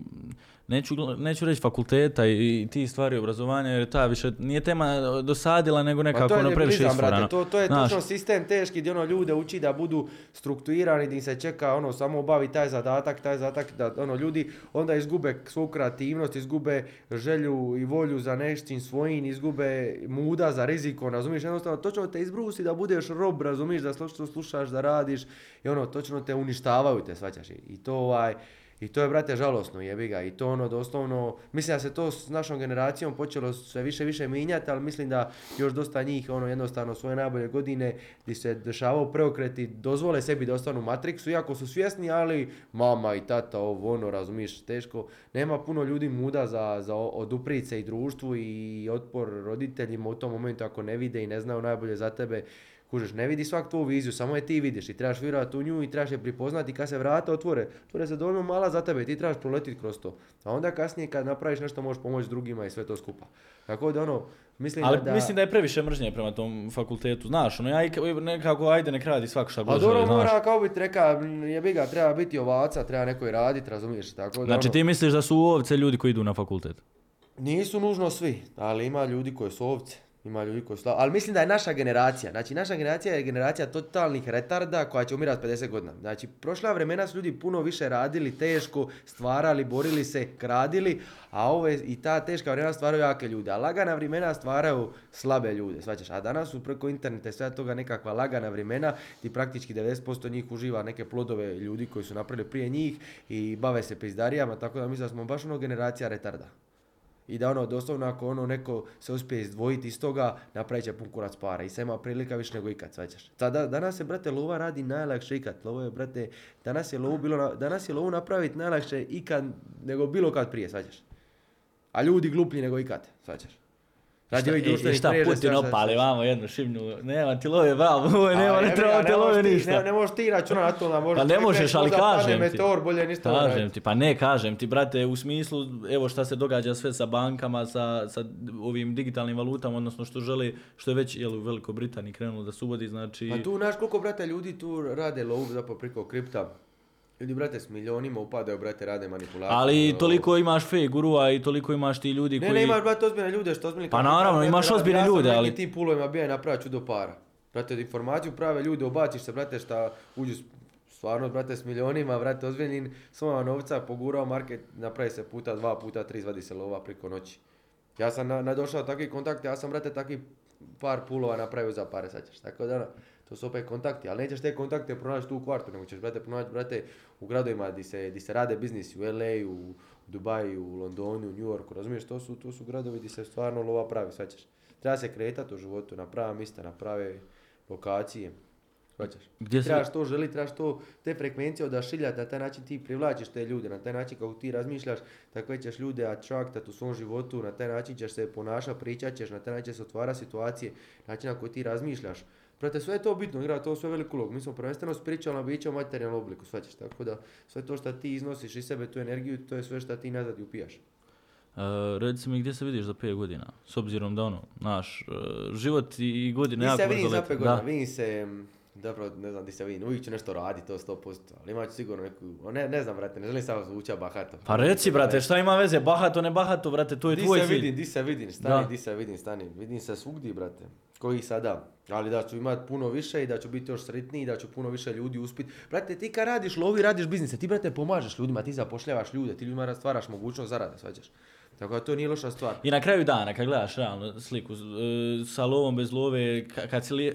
neću, neću reći fakulteta i, i ti stvari obrazovanja, jer ta više nije tema dosadila, nego nekako je ono previše isforano. to, to je Znaš, točno sistem teški gdje ono ljude uči da budu strukturirani, gdje se čeka ono samo obavi taj zadatak, taj zadatak, da ono ljudi onda izgube svoju kreativnost, izgube želju i volju za nešćim svojim, izgube muda za riziko, razumiješ, jednostavno točno te izbrusi da budeš rob, razumiješ, da slušaš, slušaš, da radiš i ono, točno te uništavaju te, svaćaš, i to ovaj, i to je, brate, žalosno, jebi ga. I to ono, doslovno, mislim da se to s našom generacijom počelo sve više više mijenjati, ali mislim da još dosta njih, ono, jednostavno svoje najbolje godine gdje se dešavao preokreti, dozvole sebi da ostanu u Matrixu, iako su svjesni, ali mama i tata, ovo, ono, razumiješ, teško. Nema puno ljudi muda za, za o- oduprit se i društvu i otpor roditeljima u tom momentu ako ne vide i ne znaju najbolje za tebe. Kužiš, ne vidi svak tvoju viziju, samo je ti vidiš i trebaš vjerovati u nju i trebaš je prepoznati kad se vrata otvore. Otvore se dovoljno mala za tebe ti trebaš proletiti kroz to. A onda kasnije kad napraviš nešto možeš pomoći drugima i sve to skupa. Tako da ono, mislim ali da... mislim da je previše mržnje prema tom fakultetu, znaš, ono, ja i- nekako, ajde nek radi svak šta god dobro želi, znaš. mora kao biti reka, jebi ga, treba biti ovaca, treba neko i raditi, razumiješ? Tako da Znači ono, ti misliš da su ovce ljudi koji idu na fakultet? Nisu nužno svi, ali ima ljudi koji su ovce. Ima ljudi koji slabi. Ali mislim da je naša generacija, znači naša generacija je generacija totalnih retarda koja će umirati 50 godina. Znači prošla vremena su ljudi puno više radili, teško, stvarali, borili se, kradili, a ove i ta teška vremena stvaraju jake ljude. A lagana vremena stvaraju slabe ljude, svaćaš. A danas su preko interneta i sve toga nekakva lagana vremena gdje praktički 90% njih uživa neke plodove ljudi koji su napravili prije njih i bave se pizdarijama, tako da mislim da smo baš ono generacija retarda. I da ono, doslovno ako ono neko se uspije izdvojiti iz toga, napravit će pun kurac para. I sad ima prilika više nego ikad, svaćaš. Sada, danas se, brate, lova radi najlakše ikad. Lovo je, brate, danas je lovu, bilo, na- danas je lovu napraviti najlakše ikad nego bilo kad prije, svaćaš. A ljudi gluplji nego ikad, svaćaš. Radi ovih društvenih šta mreža, Putin opali vamo jednu šimnju, nema ti love, bravo, nema, ne treba ti love ništa. Ne, ne možeš ti računati na to da možeš... Pa ne možeš, ali kažem ti. meteor, bolje ništa ne Kažem ti, pa ne kažem ti, brate, u smislu, evo šta se događa sve sa bankama, sa, sa ovim digitalnim valutama, odnosno što žele, što je već jel, u Velikoj Britaniji krenulo da se uvodi, znači... Pa tu, znaš koliko, brate, ljudi tu rade lovu zapravo preko kripta. Ljudi, brate, s milionima upadaju, brate, rade manipulacije. ali ono, toliko imaš fake gurua i toliko imaš ti ljudi Ne, koji... ne, imaš, brate, ozbiljne ljude, što ozbiljni... Pa naravno, brate, imaš ozbiljne ja sam ljude, ali- nekim tim pulovima bio i napravio čudo para. Brate, informaciju prave ljude, obaciš se, brate, šta uđu stvarno, brate, s milionima, brate, ozbiljnim, svojima novca, pogurao market, napravi se puta dva, puta tri, izvadi se lova preko noći. Ja sam na, nadošao takvi kontakt, ja sam, brate, takvi par pulova napravio za pare, sad ćeš. Tako da, ono, to su opet kontakti, ali nećeš te kontakte pronaći tu u kvartu, nego ćeš, brate, pronaći, brate, u gradovima di se, di se rade biznis, u LA, u Dubaju, u Londonu, u New Yorku, razumiješ, to su, to su gradovi di se stvarno lova pravi, sad ćeš. Treba se kretati u životu na prava mista, na prave lokacije. Shvaćaš? Gdje se... Trebaš to želi, trebaš to, te frekvencije odašiljati, na taj način ti privlačiš te ljude, na taj način kako ti razmišljaš, tako ćeš ljude attractat u svom životu, na taj način ćeš se ponašati, pričat ćeš, na taj način će se otvara situacije, način na koji ti razmišljaš. Prate, sve je to bitno, igra to sve veliku ulogu. Mi smo prvenstveno spiritualna bića u materijalnom obliku, shvaćaš, tako da sve to što ti iznosiš iz sebe, tu energiju, to je sve što ti nazad i upijaš. Uh, reci mi gdje se vidiš za 5 godina, s obzirom da ono, naš, uh, život i godine jako se vidim za lete. pet godina, Da. vidim se, dobro, ne znam di se vidim, uvijek ću nešto raditi, to 100%, ali imat ću sigurno neku, ne, ne znam, brate, ne želim samo zvuča bahato. Pa reci, brate, šta ima veze, bahato, ne bahato, brate, to je Di tvoj se vidim, di se vidim, stani, Da. di se vidim, stani, vidim se svugdje, brate, koji sada, ali da ću imat puno više i da ću biti još sretniji, da ću puno više ljudi uspit. Brate, ti kad radiš lovi, radiš biznise, ti brate pomažeš ljudima, ti zapošljavaš ljude, ti ljudima stvaraš mogućnost zarade, svađaš. Tako da to nije loša stvar. I na kraju dana, kad gledaš realno sliku, e, sa lovom, bez love, ka- kad si, e,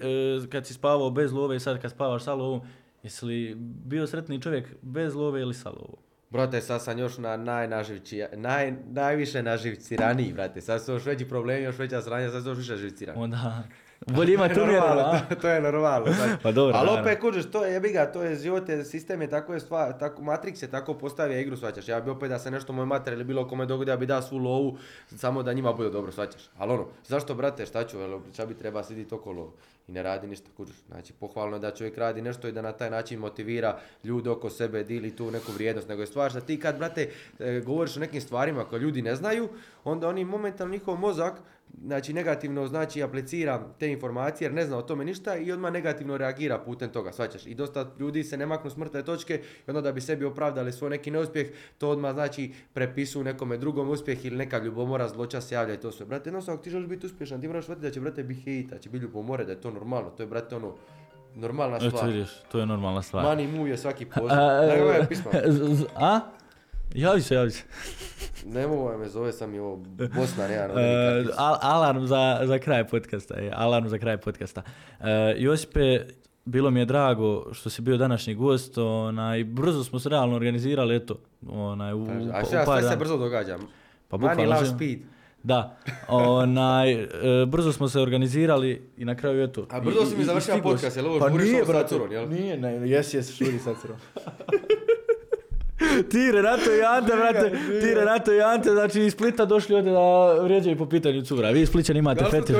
kad si spavao bez love i sad kad spavaš sa lovom, jesi li bio sretni čovjek bez love ili sa lovom? Brate, sad sam još na najnaživći, naj, najviše naživciraniji, brate. Sad su još veći problemi, još veća sranja, sad su još više živcirani. Onda, bolje imati umjereno, Normalno, to, to je normalno. sad. Pa dobro, Ali opet kužiš, to je jebiga, to je život, je, sistem je tako je stvar, tako, Matrix je tako postavio igru, svaćaš. Ja bi opet da se nešto moj mater ili bilo kome dogodi, ja bi dao svu lovu, samo da njima bude dobro, svaćaš. Ali ono, zašto brate, šta ću, jel, šta bi treba siditi okolo i ne radi ništa, kužiš. Znači, pohvalno je da čovjek radi nešto i da na taj način motivira ljude oko sebe, dili tu neku vrijednost, nego je stvar što ti kad, brate, e, govoriš o nekim stvarima koje ljudi ne znaju, onda oni momentalno njihov mozak znači negativno znači aplicira te informacije jer ne zna o tome ništa i odmah negativno reagira putem toga, svaćaš. I dosta ljudi se ne maknu s mrtve točke i onda da bi sebi opravdali svoj neki neuspjeh, to odmah znači prepisuju nekome drugom uspjeh ili neka ljubomora, zloća se javlja i to sve. Brate, jednostavno ako ti želiš biti uspješan, ti moraš shvatiti da će brate biti hejt, da će biti ljubomore, da je to normalno, to je brate ono normalna Eto stvar. vidiš, to je normalna stvar. Mani mu je svaki A, poziv. A? Javi se, javi se. Ne mogu me zove sam i ovo Bosna, E, uh, al- alarm za, za kraj podcasta je, alarm za kraj podcasta. E, Josipe, bilo mi je drago što si bio današnji gost, onaj, brzo smo se realno organizirali, eto, onaj, u, A u šta, par sve se brzo događa. Pa loves želim- speed. Da, onaj, e, brzo smo se organizirali i na kraju eto. A brzo si mi završio podcast, jel ovo Pa žuriš nije, ovo sa curom, jel? Nije, ne, jesi, jesi, šuri sa curom. ti Renato i Ante, brate, ti Renato i Ante, znači iz Splita došli ovdje da vrijeđaju po pitanju cura. Vi Splićani imate Da fetiš.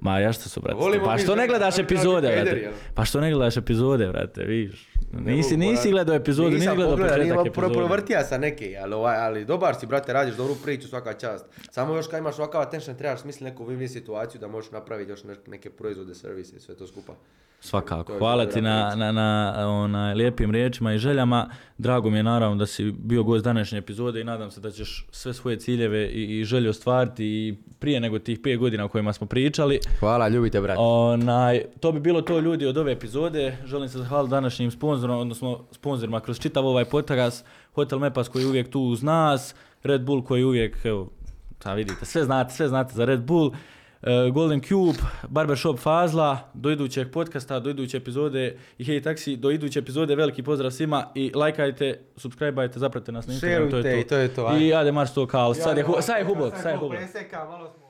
Ma ja što su, brate. Pa što ne gledaš epizode, brate? Pa što ne gledaš epizode, brate, vidiš. Nisi, nisi gledao epizodu, nisi gledao početak epizode. provrtija sam neke, ali, ovaj, ali dobar si, brate, radiš dobru priču, svaka čast. Samo još kad imaš ovakav attention, trebaš smisliti neku win-win situaciju da možeš napraviti još ne- neke proizvode, servise i sve to skupa. Svakako. Hvala ti na, na, na onaj, lijepim riječima i željama. Drago mi je naravno da si bio gost današnje epizode i nadam se da ćeš sve svoje ciljeve i, i želje ostvariti i prije nego tih 5 godina o kojima smo pričali. Hvala, ljubite, brate. Onaj, to bi bilo to ljudi od ove epizode. Želim se zahvaliti današnjim sponzorom, odnosno sponzorima kroz čitav ovaj podcast. Hotel Mepas koji je uvijek tu uz nas, Red Bull koji je uvijek, evo, vidite, sve znate, sve znate za Red Bull. E, Golden Cube, Barbershop Fazla, do idućeg podcasta, do iduće epizode i Hey Taxi, do iduće epizode, veliki pozdrav svima i lajkajte, subscribeajte, zapratite nas na Instagram, to je Šerujte to. i to je to, ajde. I marš to kao, sad je, sad je hubok, sad je hubok. Preseka, malo smo